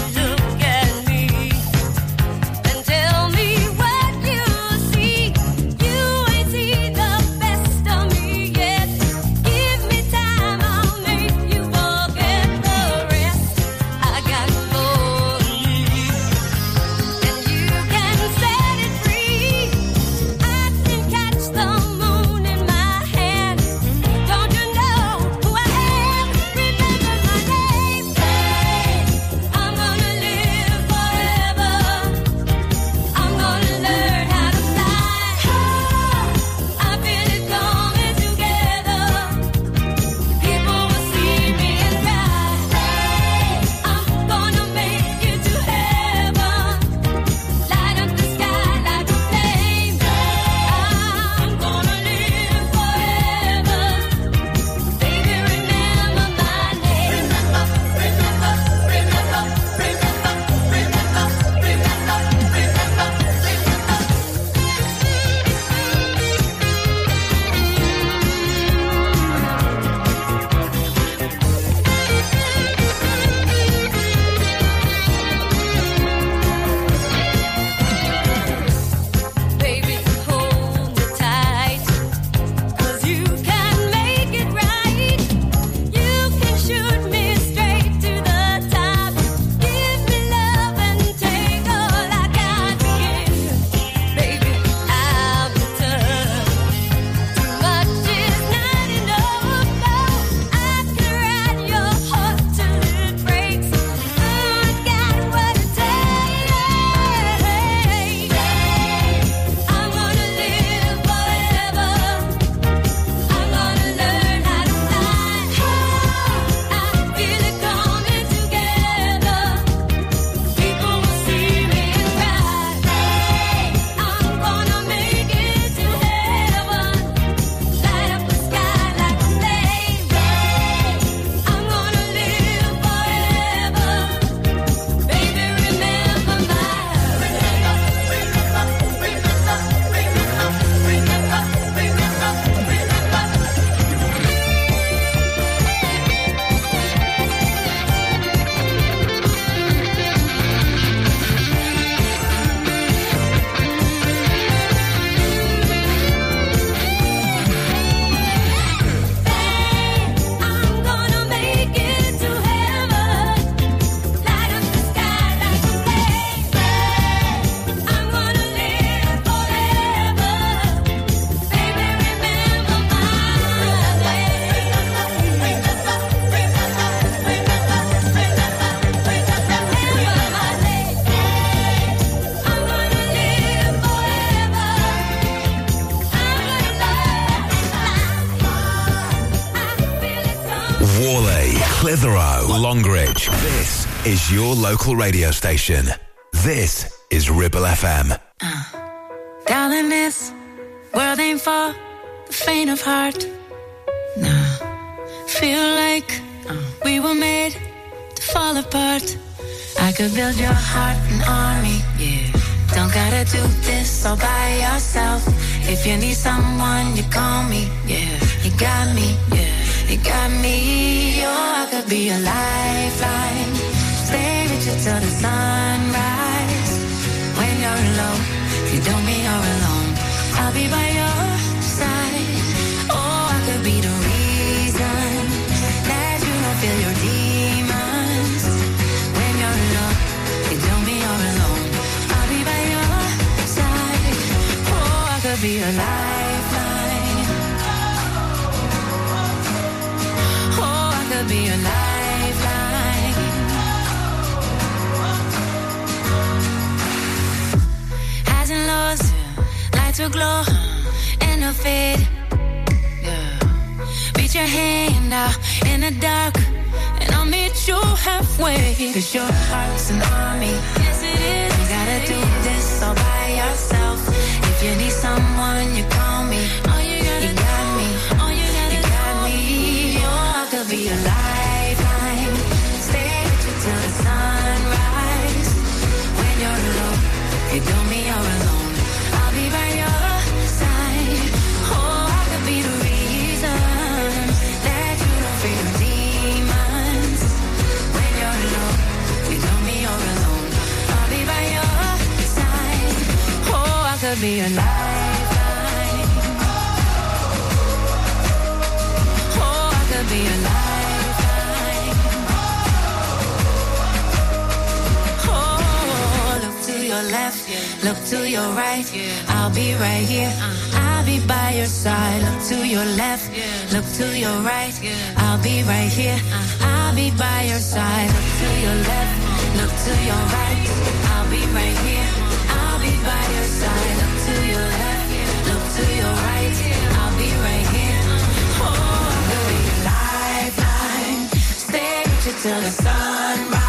your local radio station. This is Ribble FM. Uh, darling, this world ain't for the faint of heart. Nah, feel like uh, we were made to fall apart. I could build your heart an army, yeah. Don't gotta do this all by yourself. If you need someone, you call me, yeah. You got me, yeah. You got me, oh, I could be a lifeline. Till the sunrise. When you're alone, you don't mean you're alone. I'll be by your side. Oh, I could be the reason that you don't feel your demons. When you're alone, you don't mean you're alone. I'll be by your side. Oh, I could be a halfway. Cause your heart's an army. Be a lifeline. Oh, I could be a lifeline. Oh, look to your left, look to your right. I'll be right here. I'll be by your side. Look to your left, look to your right. I'll be right here. I'll be by your side. Look to your left, look to your right. Till the sunrise.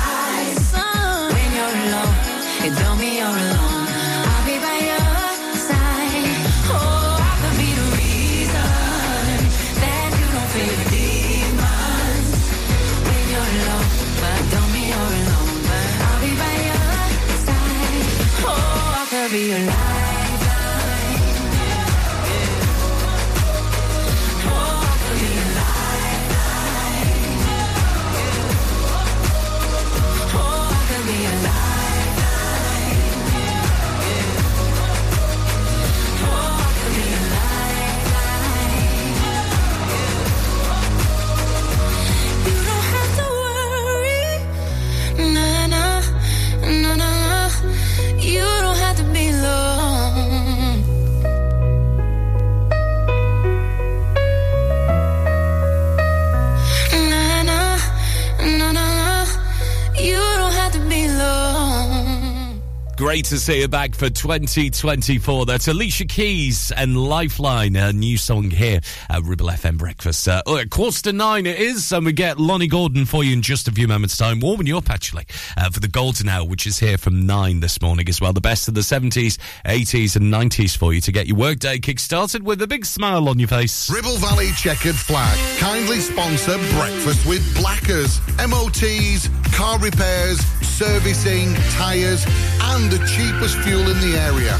Great to see her back for 2024. That's Alicia Keys and Lifeline, a new song here at Ribble FM Breakfast. Uh, oh, quarter to nine it is, and we get Lonnie Gordon for you in just a few moments' time, warming you up actually uh, for the Golden Hour, which is here from nine this morning as well. The best of the 70s, 80s, and 90s for you to get your workday kick-started with a big smile on your face. Ribble Valley Chequered Flag kindly sponsor Breakfast with Blackers. MOTs, car repairs, servicing, tyres, and cheapest fuel in the area.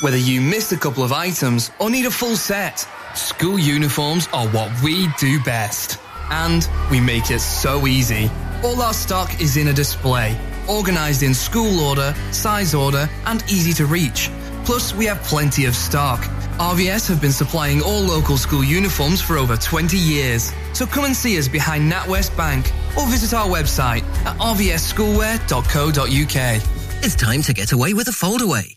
Whether you missed a couple of items or need a full set, school uniforms are what we do best. And we make it so easy. All our stock is in a display, organized in school order, size order, and easy to reach. Plus, we have plenty of stock. RVS have been supplying all local school uniforms for over 20 years. So come and see us behind NatWest Bank or visit our website at rvsschoolwear.co.uk. It's time to get away with a foldaway.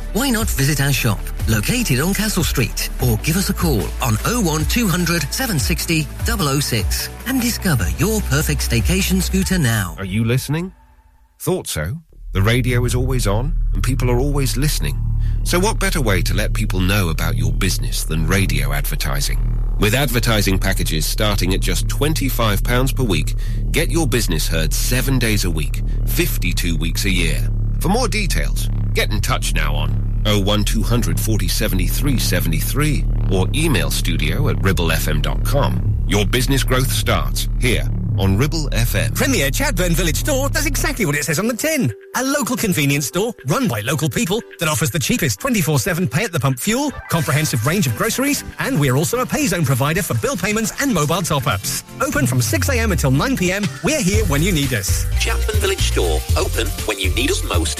Why not visit our shop, located on Castle Street, or give us a call on 01200 760 006 and discover your perfect staycation scooter now. Are you listening? Thought so. The radio is always on, and people are always listening. So what better way to let people know about your business than radio advertising? With advertising packages starting at just £25 per week, get your business heard seven days a week, 52 weeks a year. For more details, get in touch now on 01200 40 73 73 or email studio at ribblefm.com. Your business growth starts here on Ribble FM. Premier Chatburn Village Store does exactly what it says on the tin. A local convenience store run by local people that offers the cheapest 24-7 pay at the pump fuel, comprehensive range of groceries, and we're also a pay zone provider for bill payments and mobile top-ups. Open from 6am until 9pm, we're here when you need us. Chapman Village Store, open when you need us most.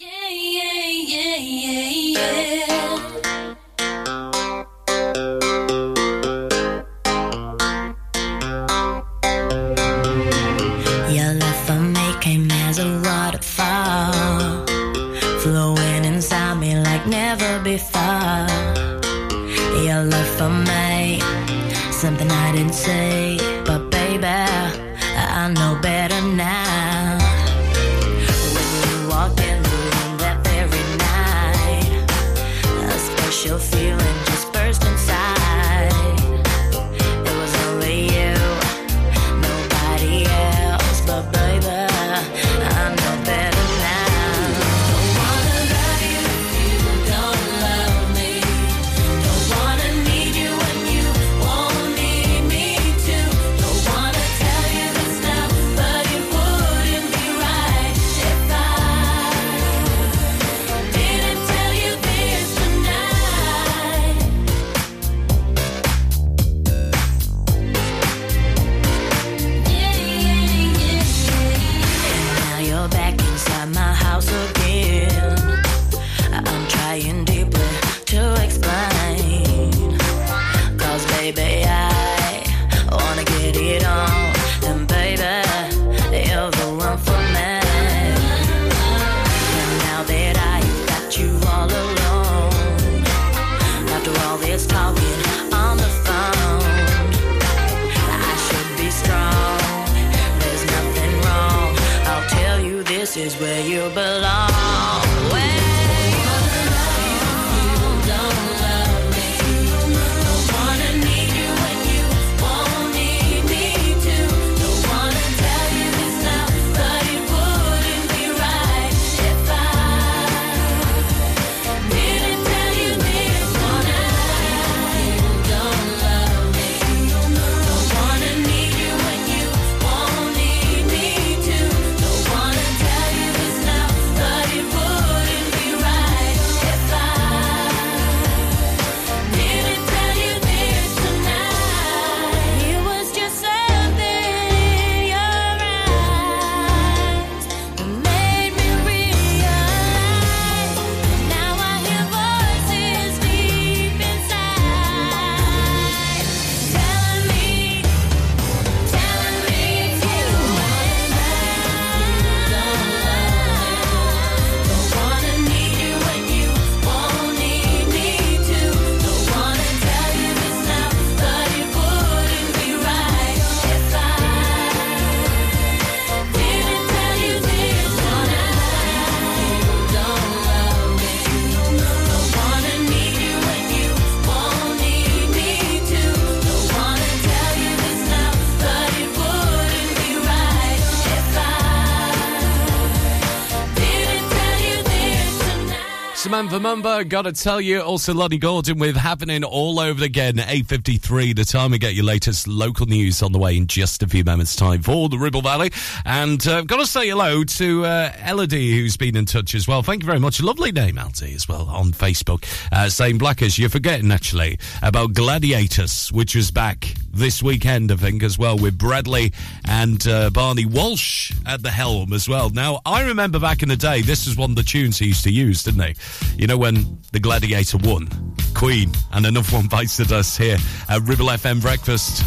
Mumba, gotta tell you, also Lonnie Gordon with happening all over again. 8.53, the time we get your latest local news on the way in just a few moments' time for the Ribble Valley. And uh, gotta say hello to uh, Elodie, who's been in touch as well. Thank you very much. Lovely name, Elodie, as well, on Facebook. Uh, Blackers, you're forgetting, actually, about Gladiators, which was back this weekend, I think, as well, with Bradley and uh, Barney Walsh at the helm as well. Now, I remember back in the day, this was one of the tunes he used to use, didn't he? You know, when the Gladiator won, Queen, and another one bites the dust here at Ribble FM Breakfast.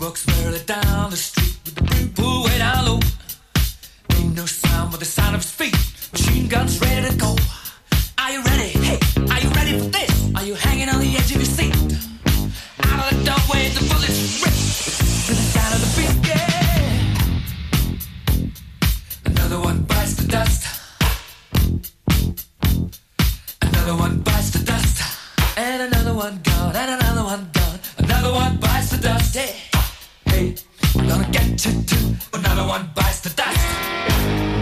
Walks merrily down the street with the pulled way down low. Ain't no sound but the sound of his feet. Machine guns ready to go. Are you ready? Hey, Another one bites the dust. And another one gone. And another one gone. Another one bites the dust. Hey, hey, I'm gonna get you too. Another one bites the dust.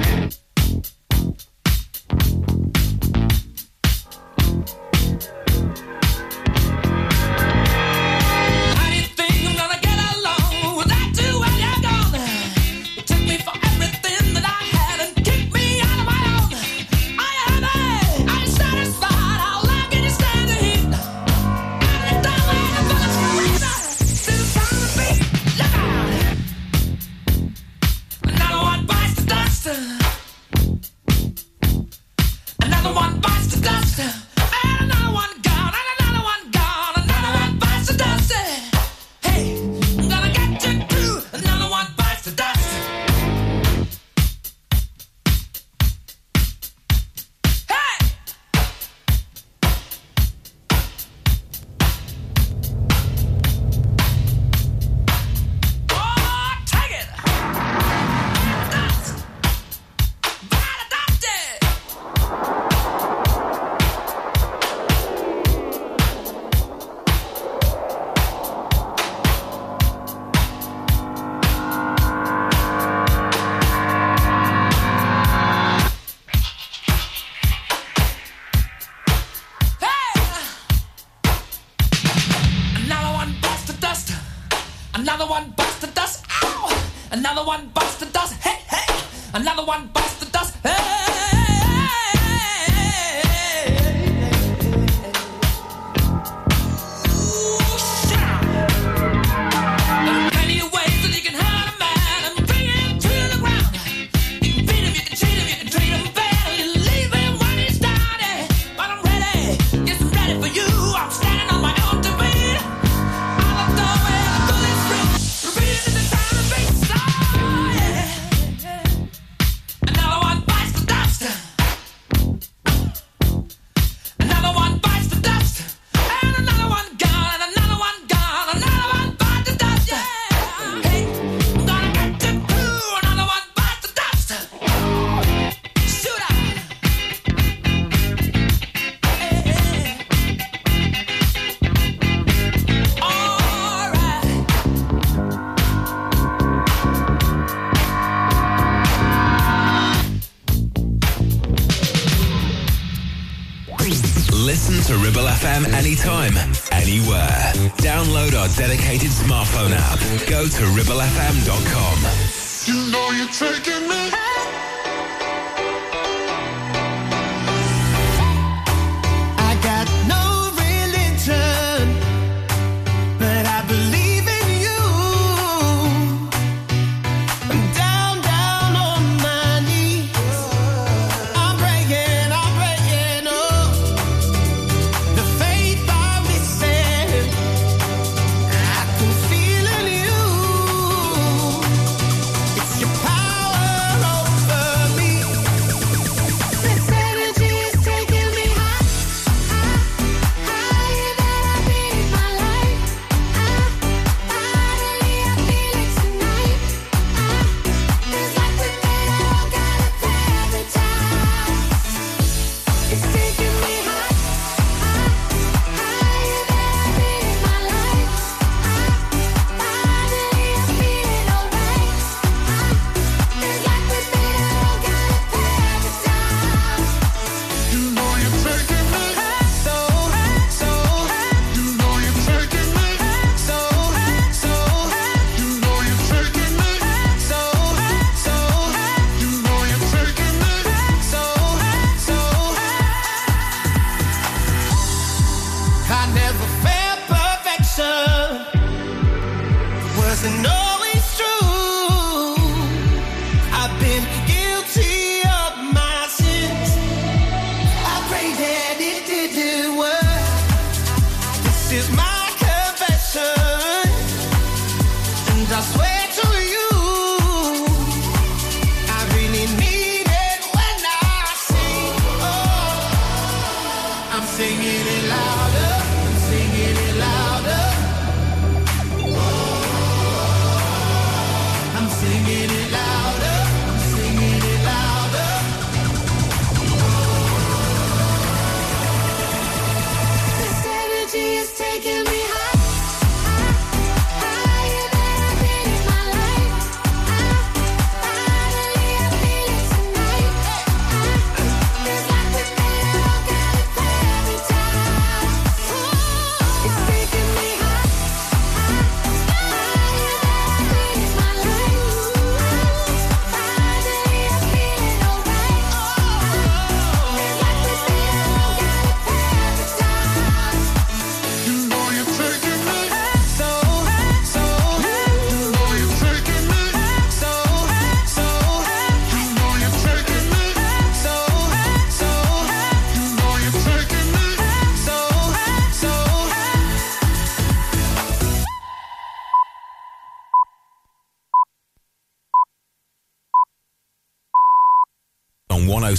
FM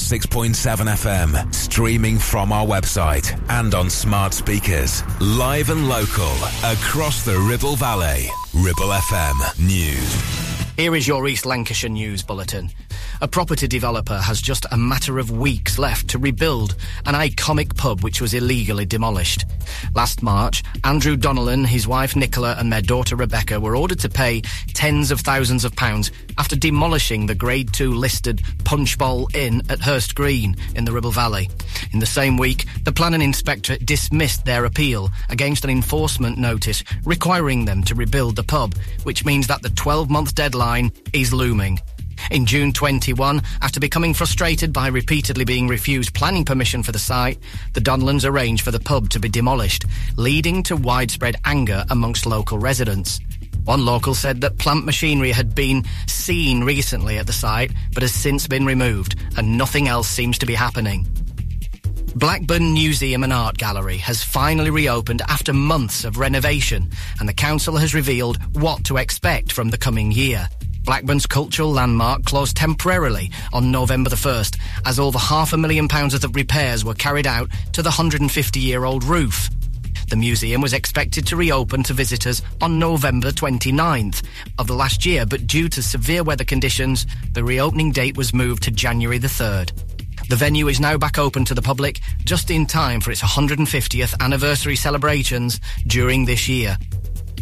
106.7 FM, streaming from our website and on smart speakers. Live and local, across the Ribble Valley. Ribble FM News. Here is your East Lancashire News Bulletin. A property developer has just a matter of weeks left to rebuild an iconic pub which was illegally demolished. Last March, Andrew Donnellan, his wife Nicola, and their daughter Rebecca were ordered to pay tens of thousands of pounds after demolishing the Grade 2 listed Punch Bowl Inn at Hurst Green in the Ribble Valley. In the same week, the planning inspector dismissed their appeal against an enforcement notice requiring them to rebuild the pub, which means that the 12 month deadline is looming. In June 21, after becoming frustrated by repeatedly being refused planning permission for the site, the Donnellans arranged for the pub to be demolished, leading to widespread anger amongst local residents. One local said that plant machinery had been seen recently at the site, but has since been removed, and nothing else seems to be happening. Blackburn Museum and Art Gallery has finally reopened after months of renovation, and the council has revealed what to expect from the coming year. Blackburn's cultural landmark closed temporarily on November the 1st as over half a million pounds worth of repairs were carried out to the 150 year old roof. The museum was expected to reopen to visitors on November 29th of the last year, but due to severe weather conditions, the reopening date was moved to January the 3rd. The venue is now back open to the public just in time for its 150th anniversary celebrations during this year.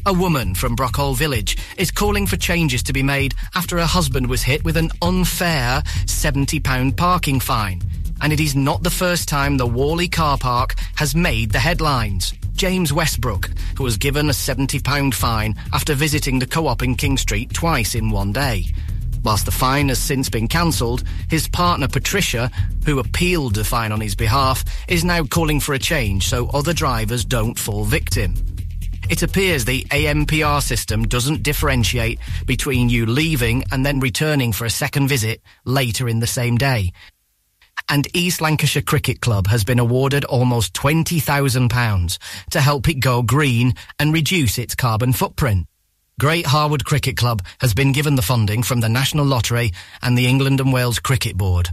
A woman from Brockhall Village is calling for changes to be made after her husband was hit with an unfair £70 parking fine. and it is not the first time the Whalley car park has made the headlines. James Westbrook, who was given a £70 fine after visiting the co-op in King Street twice in one day. Whilst the fine has since been cancelled, his partner Patricia, who appealed the fine on his behalf, is now calling for a change so other drivers don't fall victim. It appears the ANPR system doesn't differentiate between you leaving and then returning for a second visit later in the same day. And East Lancashire Cricket Club has been awarded almost £20,000 to help it go green and reduce its carbon footprint. Great Harwood Cricket Club has been given the funding from the National Lottery and the England and Wales Cricket Board.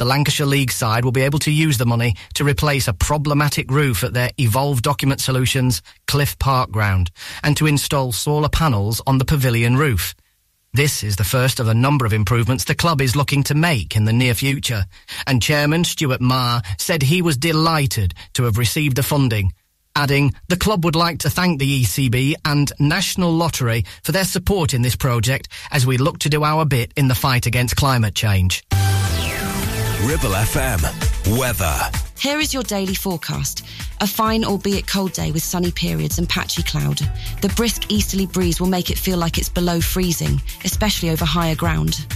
The Lancashire League side will be able to use the money to replace a problematic roof at their Evolve Document Solutions Cliff Park ground and to install solar panels on the pavilion roof. This is the first of a number of improvements the club is looking to make in the near future. And Chairman Stuart Marr said he was delighted to have received the funding, adding, the club would like to thank the ECB and National Lottery for their support in this project as we look to do our bit in the fight against climate change. Ribble FM. Weather. Here is your daily forecast. A fine, albeit cold day with sunny periods and patchy cloud. The brisk easterly breeze will make it feel like it's below freezing, especially over higher ground.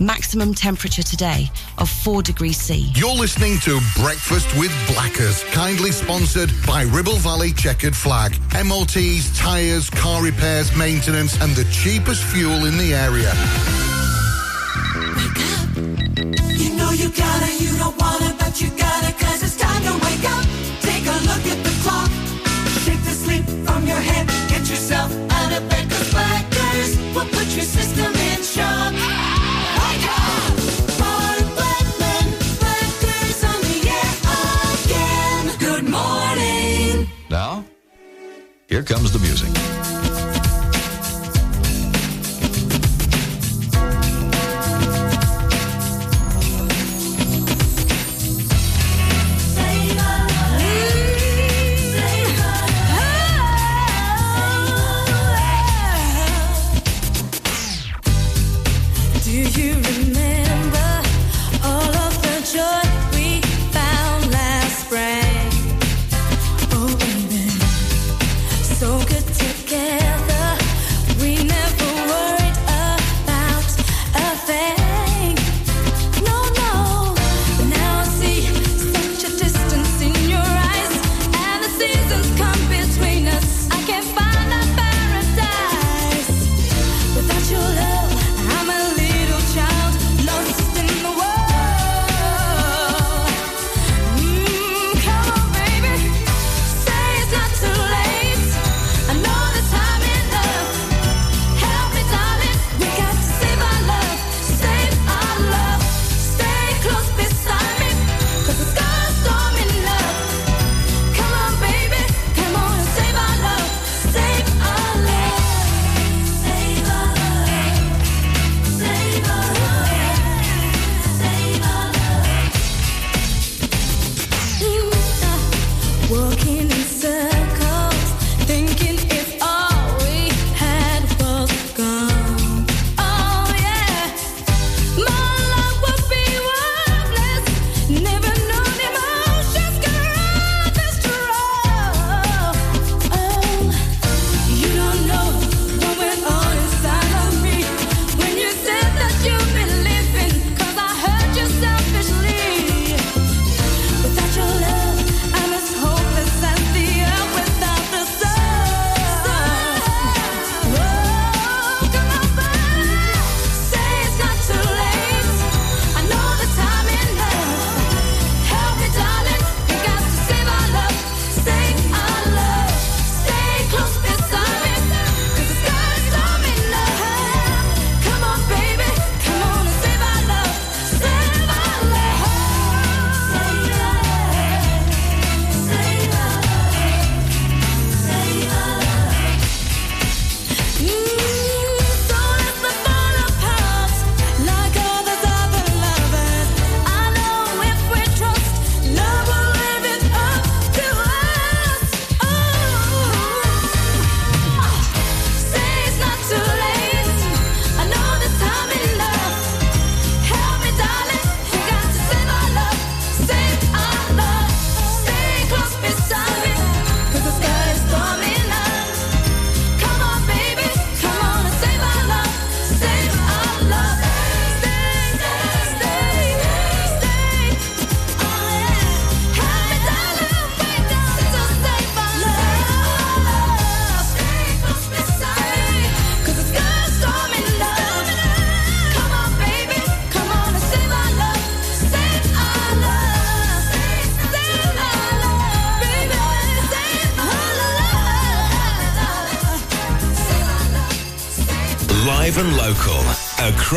Maximum temperature today of 4 degrees C. You're listening to Breakfast with Blackers, kindly sponsored by Ribble Valley Chequered Flag. MOTs, tyres, car repairs, maintenance, and the cheapest fuel in the area. You know you gotta, you don't wanna, but you gotta, cause it's time to wake up. Take a look at the clock. Shake the sleep from your head. Get yourself out of bed, cause Blackers will put your system in shock. Wake up! Ron Blackman, Blackers on the air again. Good morning. Now, here comes the music.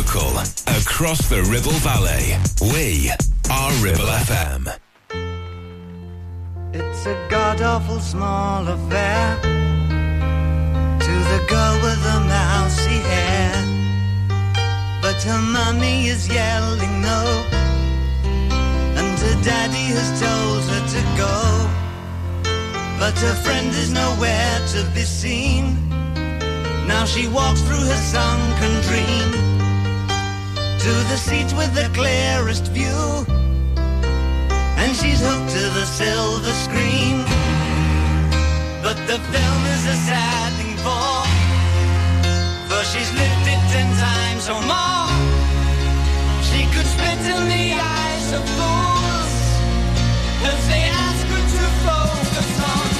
Local across the Ribble Valley. We are Ribble FM. It's a god awful small affair to the girl with the mousy hair. But her mummy is yelling no, and her daddy has told her to go. But her friend is nowhere to be seen. Now she walks through her sunken dream to the seats with the clearest view and she's hooked to the silver screen. But the film is a sad thing for, for she's lived it ten times or more. She could spit in the eyes of fools as they ask her to focus on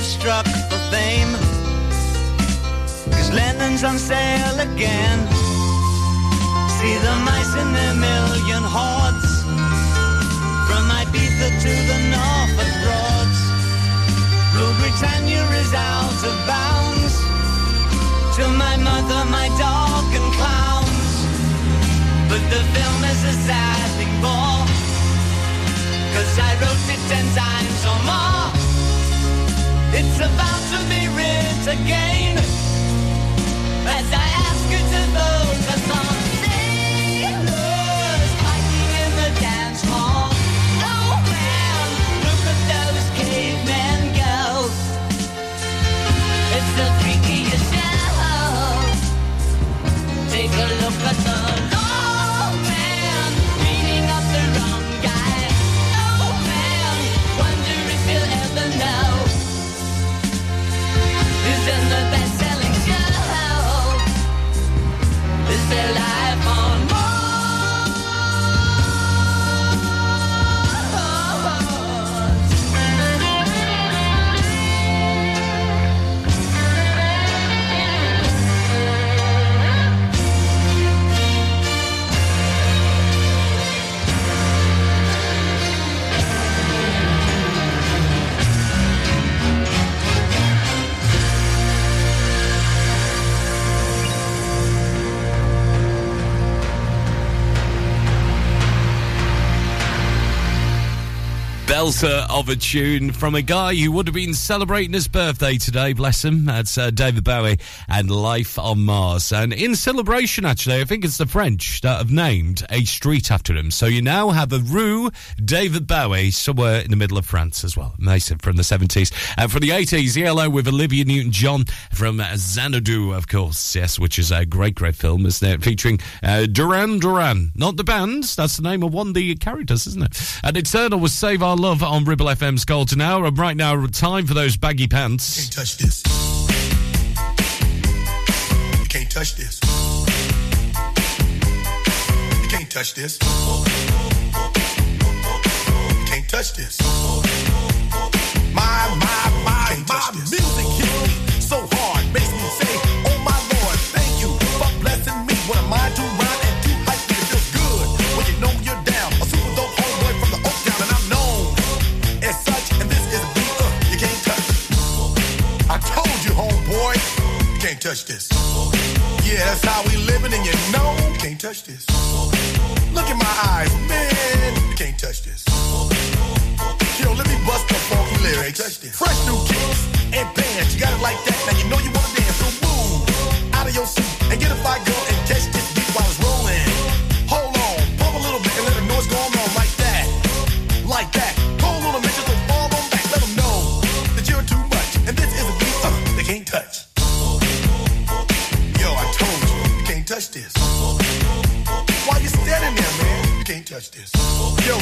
have struck for fame. Cause Lennon's on sale again. See the mice in their million hordes. From Ibiza to the Norfolk Broads. Rule Britannia is out of bounds. To my mother, my dog, and clowns. But the film is a sad thing more. Cause I wrote it ten times or more. It's about to be writ again. As I ask you to vote for some sailors fighting in the dance hall. Oh man, look at those cavemen go. It's the freakiest show. Take a look at the of a tune from a guy who would have been celebrating his birthday today, bless him. That's uh, David Bowie and Life on Mars. And in celebration, actually, I think it's the French that have named a street after him. So you now have a Rue David Bowie somewhere in the middle of France as well. Nice from the 70s. And from the 80s, ELO with Olivia Newton John from Xanadu, of course. Yes, which is a great, great film, isn't it? Featuring uh, Duran Duran. Not the band, that's the name of one of the characters, isn't it? And Eternal was Save Our Love on Ribble FM's Golden Hour. And right now, time for those baggy pants. Can't touch this. You can't touch this. You can't touch this. You can't touch this. My, my, my, my music hits me so hard, makes me say, Oh my Lord, thank you for blessing me. What am I to rhyme and too hype me? It feels good when you know you're down. A super dope homeboy from the Oak Town, and I'm known as such. And this is a beat uh, you can't touch. I told you, homeboy, you can't touch this. Yeah, that's how we living, and you know, can't touch this. Look in my eyes, man, you can't touch this. Yo, let me bust the funky lyrics. Touch this. Fresh new kicks and bands, you got it like that. Now you know you wanna dance, so move out of your seat and get a fire girl and catch this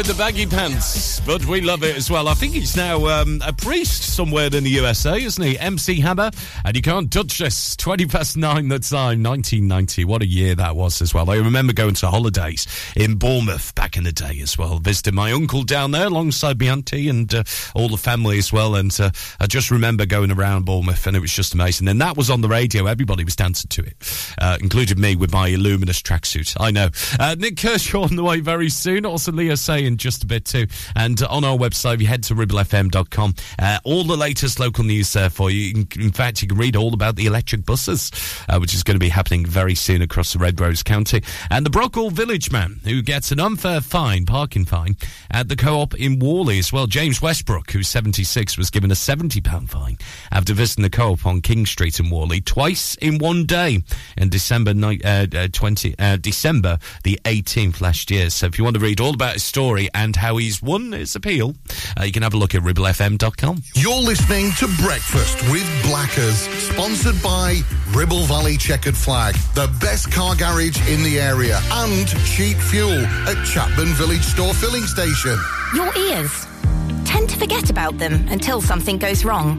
With the baggy pants, but we love it as well. I think he's now um, a priest somewhere in the USA, isn't he? MC Hammer, and you can't touch this. 20 past nine, the time, 1990. What a year that was as well. I remember going to holidays in Bournemouth back in the day as well. visiting my uncle down there alongside my auntie and uh, all the family as well. And uh, I just remember going around Bournemouth and it was just amazing. And that was on the radio. Everybody was dancing to it, uh, including me with my Illuminous tracksuit. I know. Uh, Nik Kershaw on the way very soon. Also, Leah saying just a bit too. And on our website, if you head to ribblefm.com, uh, all the latest local news there for you. In, in fact, you can read all about the electric buses, uh, which is going to be happening very soon across the Red Rose County. And the Brockhall Village man who gets an unfair fine, parking fine, at the co-op in Whalley as well. James Westbrook, who's 76, was given a £70 fine after visiting the co-op on King Street in Whalley twice in one day in December ni- uh, uh, 20, uh, December the 18th last year. So if you want to read all about his story and how he's won his appeal, uh, you can have a look at ribblefm.com. You're listening to Breakfast with Blackers, sponsored by Ribble Valley Chequered Flag, the best car garage in the area, and cheap fuel at Chatburn Village Store Filling Station. Your ears tend to forget about them until something goes wrong.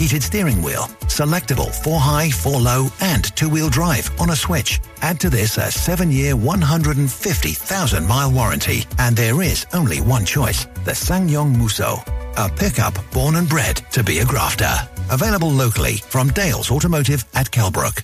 heated steering wheel, selectable 4 high, 4 low, and two-wheel drive on a switch. Add to this a 7-year, 150,000 mile warranty, and there is only one choice, the SsangYong Musso, a pickup born and bred to be a grafter. Available locally from Dales Automotive at Kelbrook.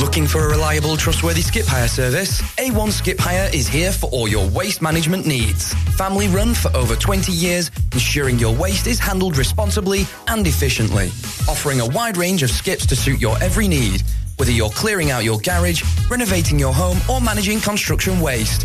Looking for a reliable, trustworthy skip hire service? A1 Skip Hire is here for all your waste management needs. Family run for over 20 years, ensuring your waste is handled responsibly and efficiently. Offering a wide range of skips to suit your every need, whether you're clearing out your garage, renovating your home, or managing construction waste.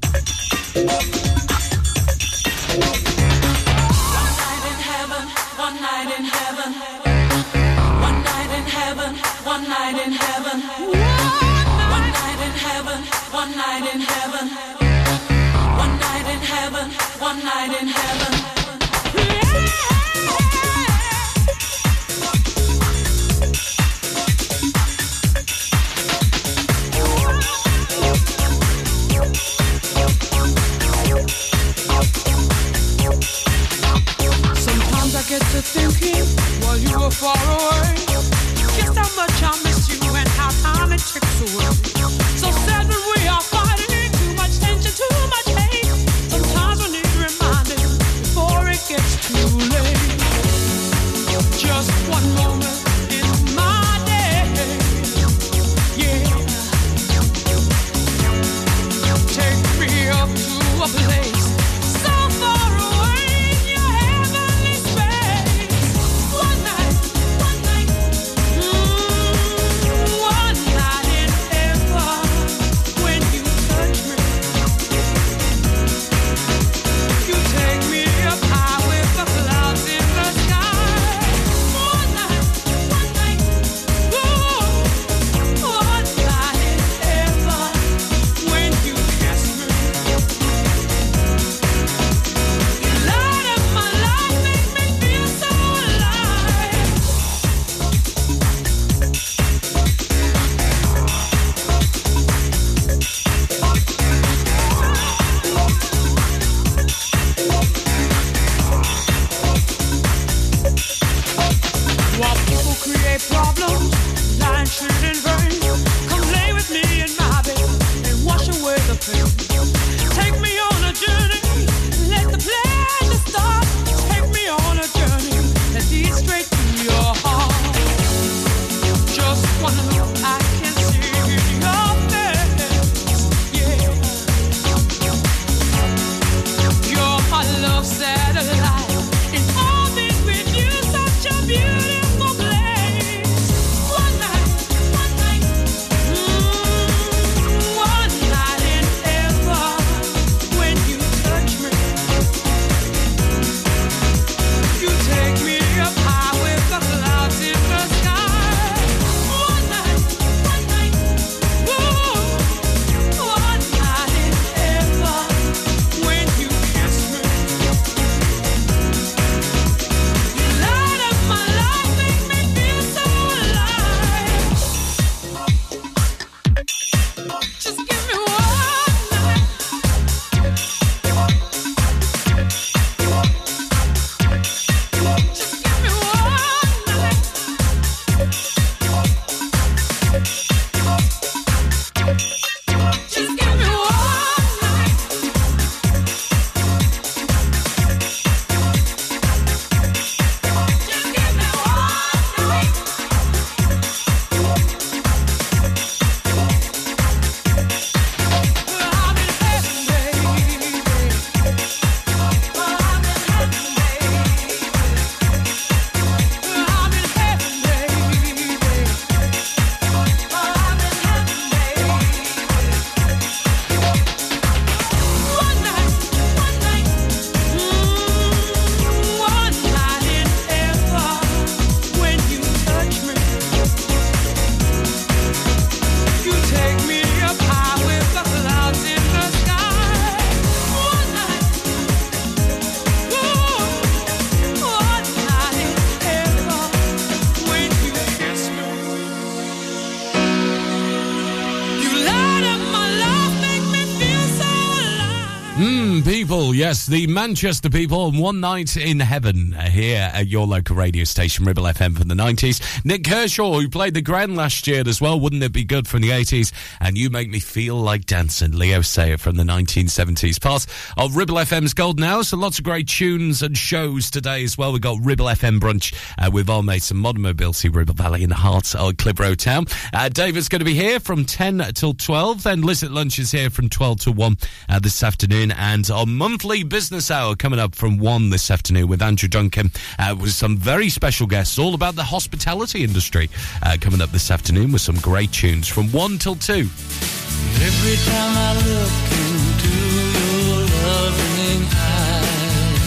Yes, the Manchester people on One Night in Heaven uh, here at your local radio station, Ribble FM from the 90s. Nik Kershaw, who played the Grand last year as well, wouldn't it be good from the 80s? And You Make Me Feel Like Dancing, Leo Sayer from the 1970s. Part of Ribble FM's Golden Hour, so lots of great tunes and shows today as well. We've got Ribble FM Brunch uh, with our mates and Modern Mobility, Ribble Valley in the heart of Clitheroe Town. Uh, David's going to be here from 10 till 12, then Liz at Lunch is here from 12 to 1 uh, this afternoon, and our monthly business hour coming up from 1 this afternoon with Andrew Duncan uh, with some very special guests all about the hospitality industry uh, coming up this afternoon with some great tunes from 1 till 2. Every time I look into your loving eyes,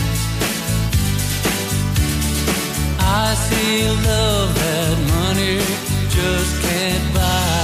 I see love that money just can't buy.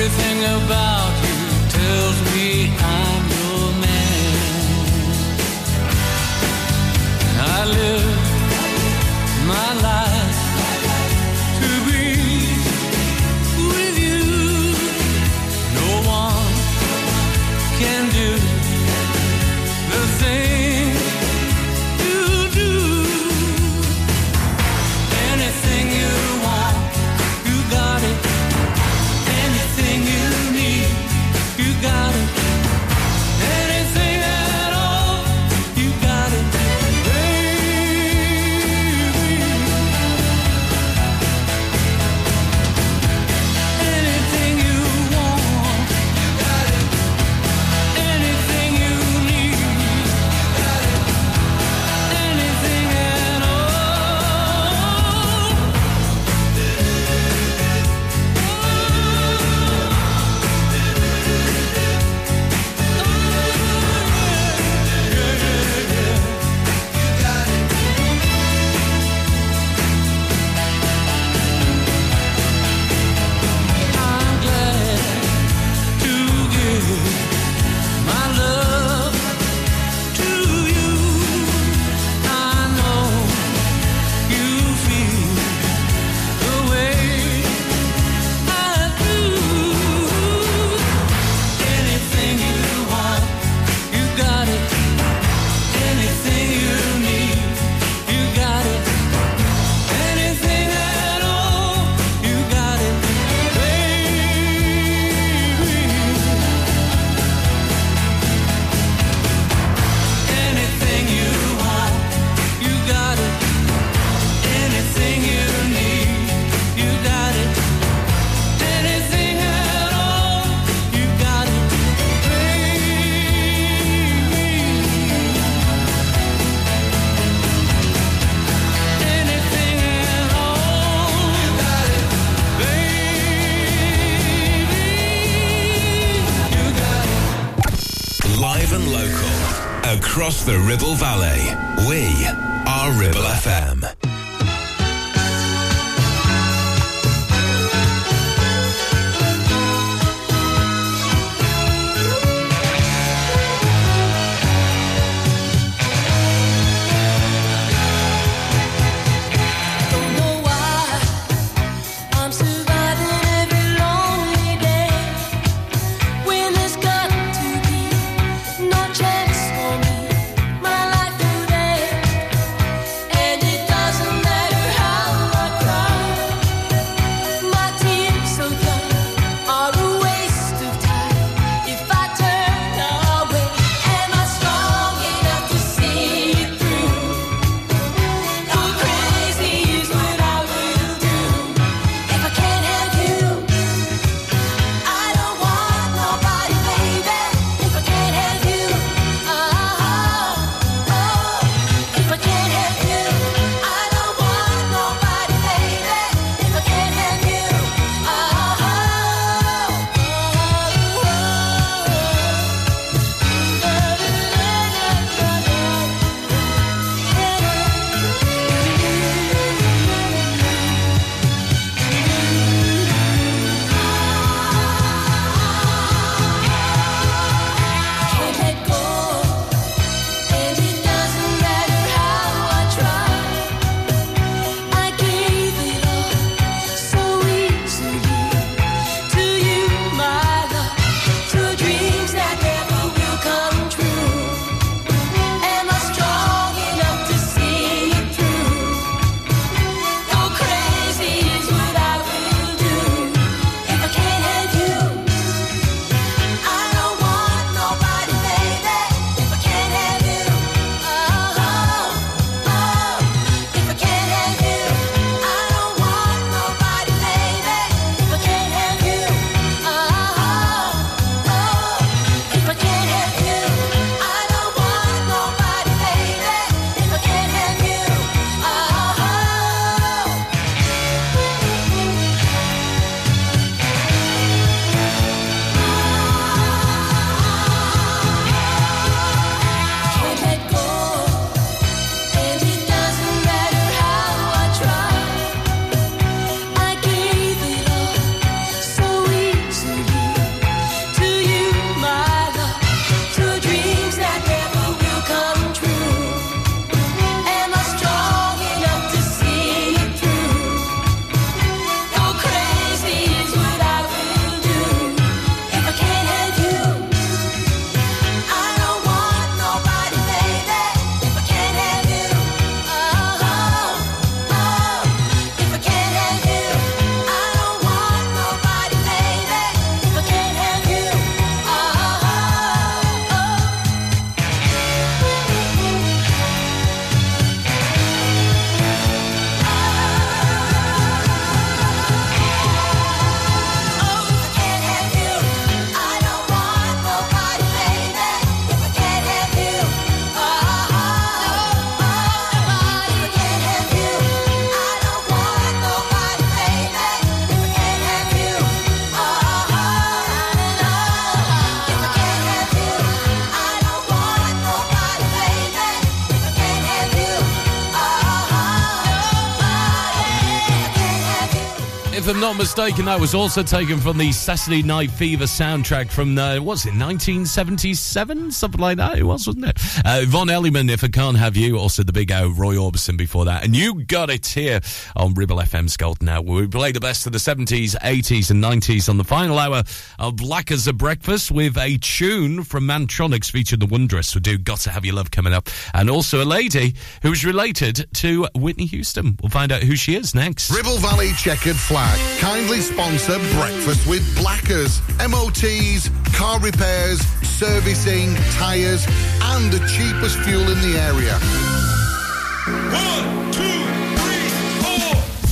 Everything about you tells me Not mistaken, that was also taken from the Saturday Night Fever soundtrack from, uh, what's it, 1977? Something like that it was, wasn't it? Uh, Yvonne Elliman, If I Can't Have You, also the big O, Roy Orbison before that. And you got it here on Ribble FM Gold now, we play the best of the 70s, 80s and 90s on the final hour of Black as a Breakfast with a tune from Mantronix featuring the Wondress who do Got to Have Your Love coming up. And also a lady who's related to Whitney Houston. We'll find out who she is next. Ribble Valley Chequered Flag kindly sponsor Breakfast with Blackers. MOTs, car repairs, servicing, tyres, and the cheapest fuel in the area.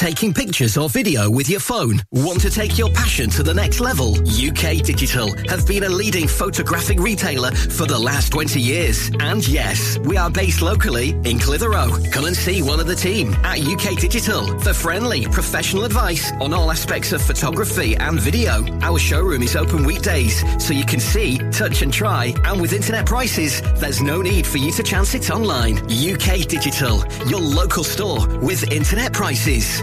Taking pictures or video with your phone? Want to take your passion to the next level? UK Digital have been a leading photographic retailer for the last 20 years. And yes, we are based locally in Clitheroe. Come and see one of the team at UK Digital for friendly, professional advice on all aspects of photography and video. Our showroom is open weekdays, so you can see, touch and try. And with internet prices, there's no need for you to chance it online. UK Digital, your local store with internet prices.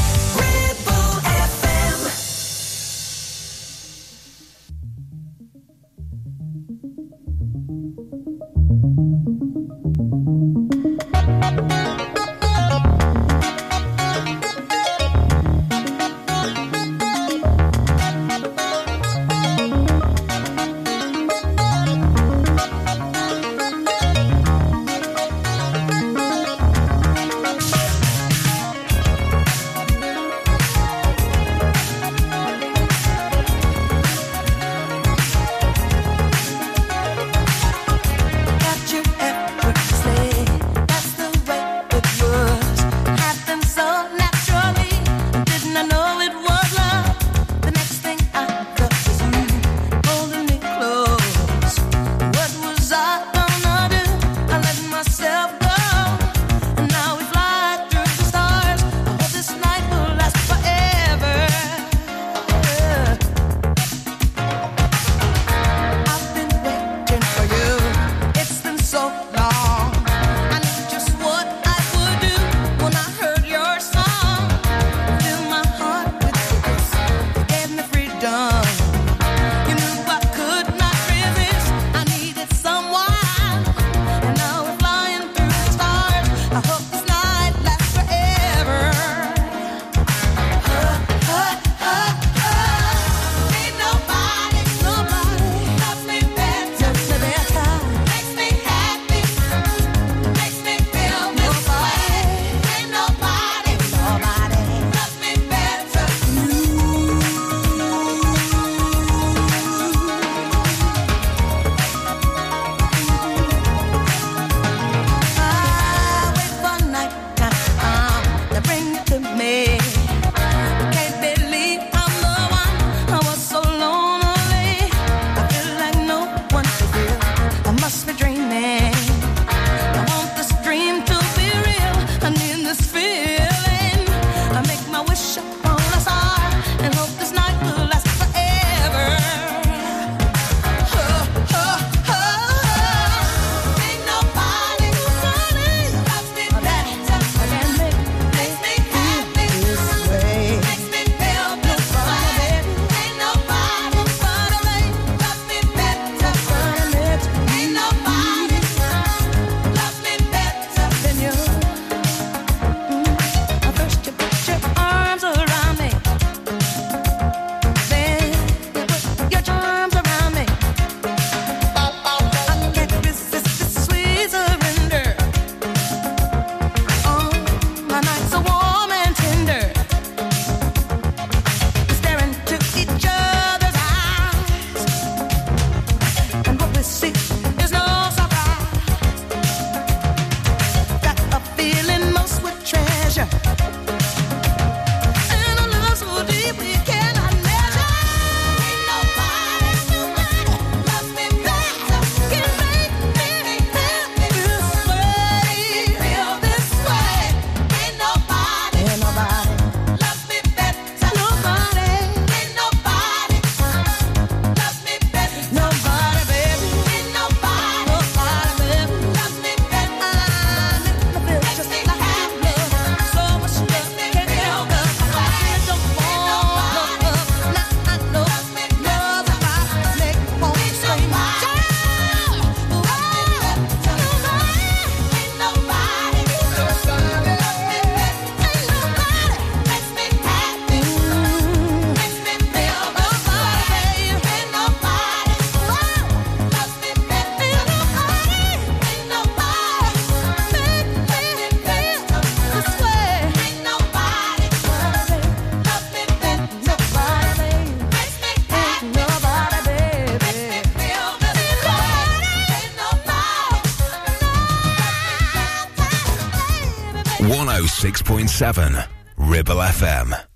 101.7 Ribble FM.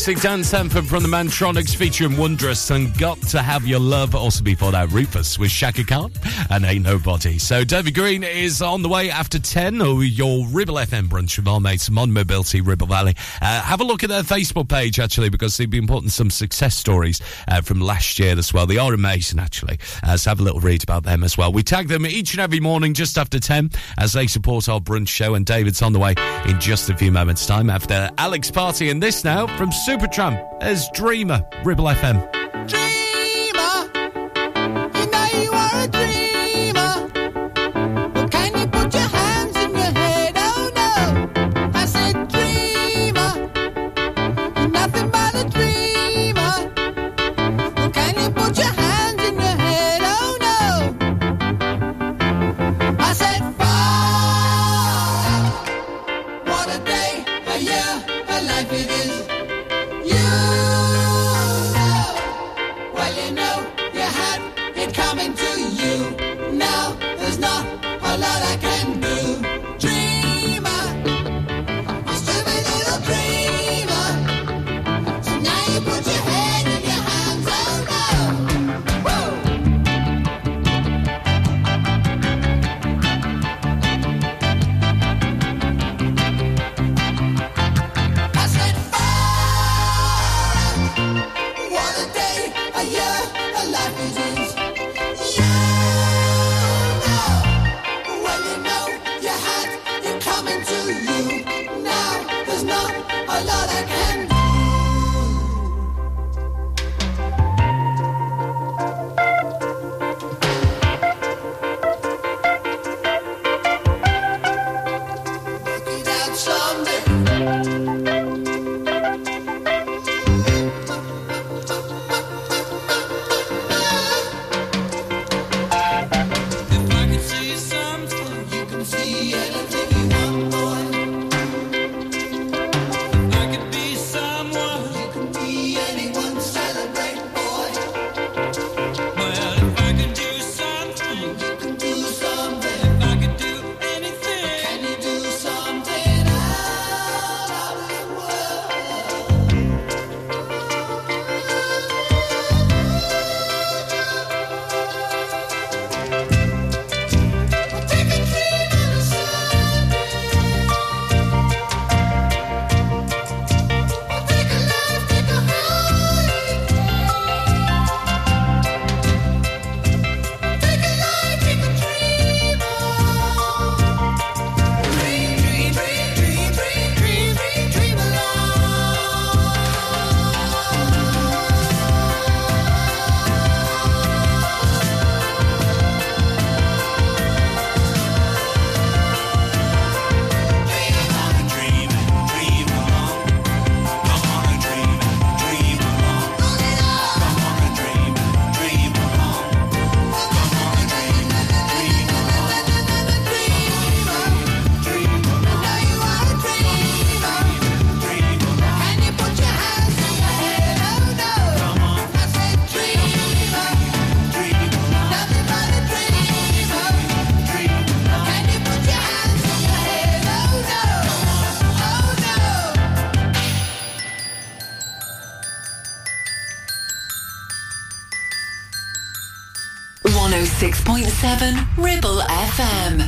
Classic Dan Sanford from the Mantronix featuring Wondress and Got to Have Your Love. Also, before that, Rufus with Chaka Khan and Ain't Nobody. So David Green is on the way after 10, or your Ribble FM brunch with our mates Mon Mobility Ribble Valley. Uh, have a look at their Facebook page, actually, because they've been putting some success stories uh, from last year as well. They are amazing, actually. Uh, so have a little read about them as well. We tag them each and every morning just after 10 as they support our brunch show, and David's on the way in just a few moments' time after Alex Party and this now from Supertramp as Dreamer, Ribble FM. FM.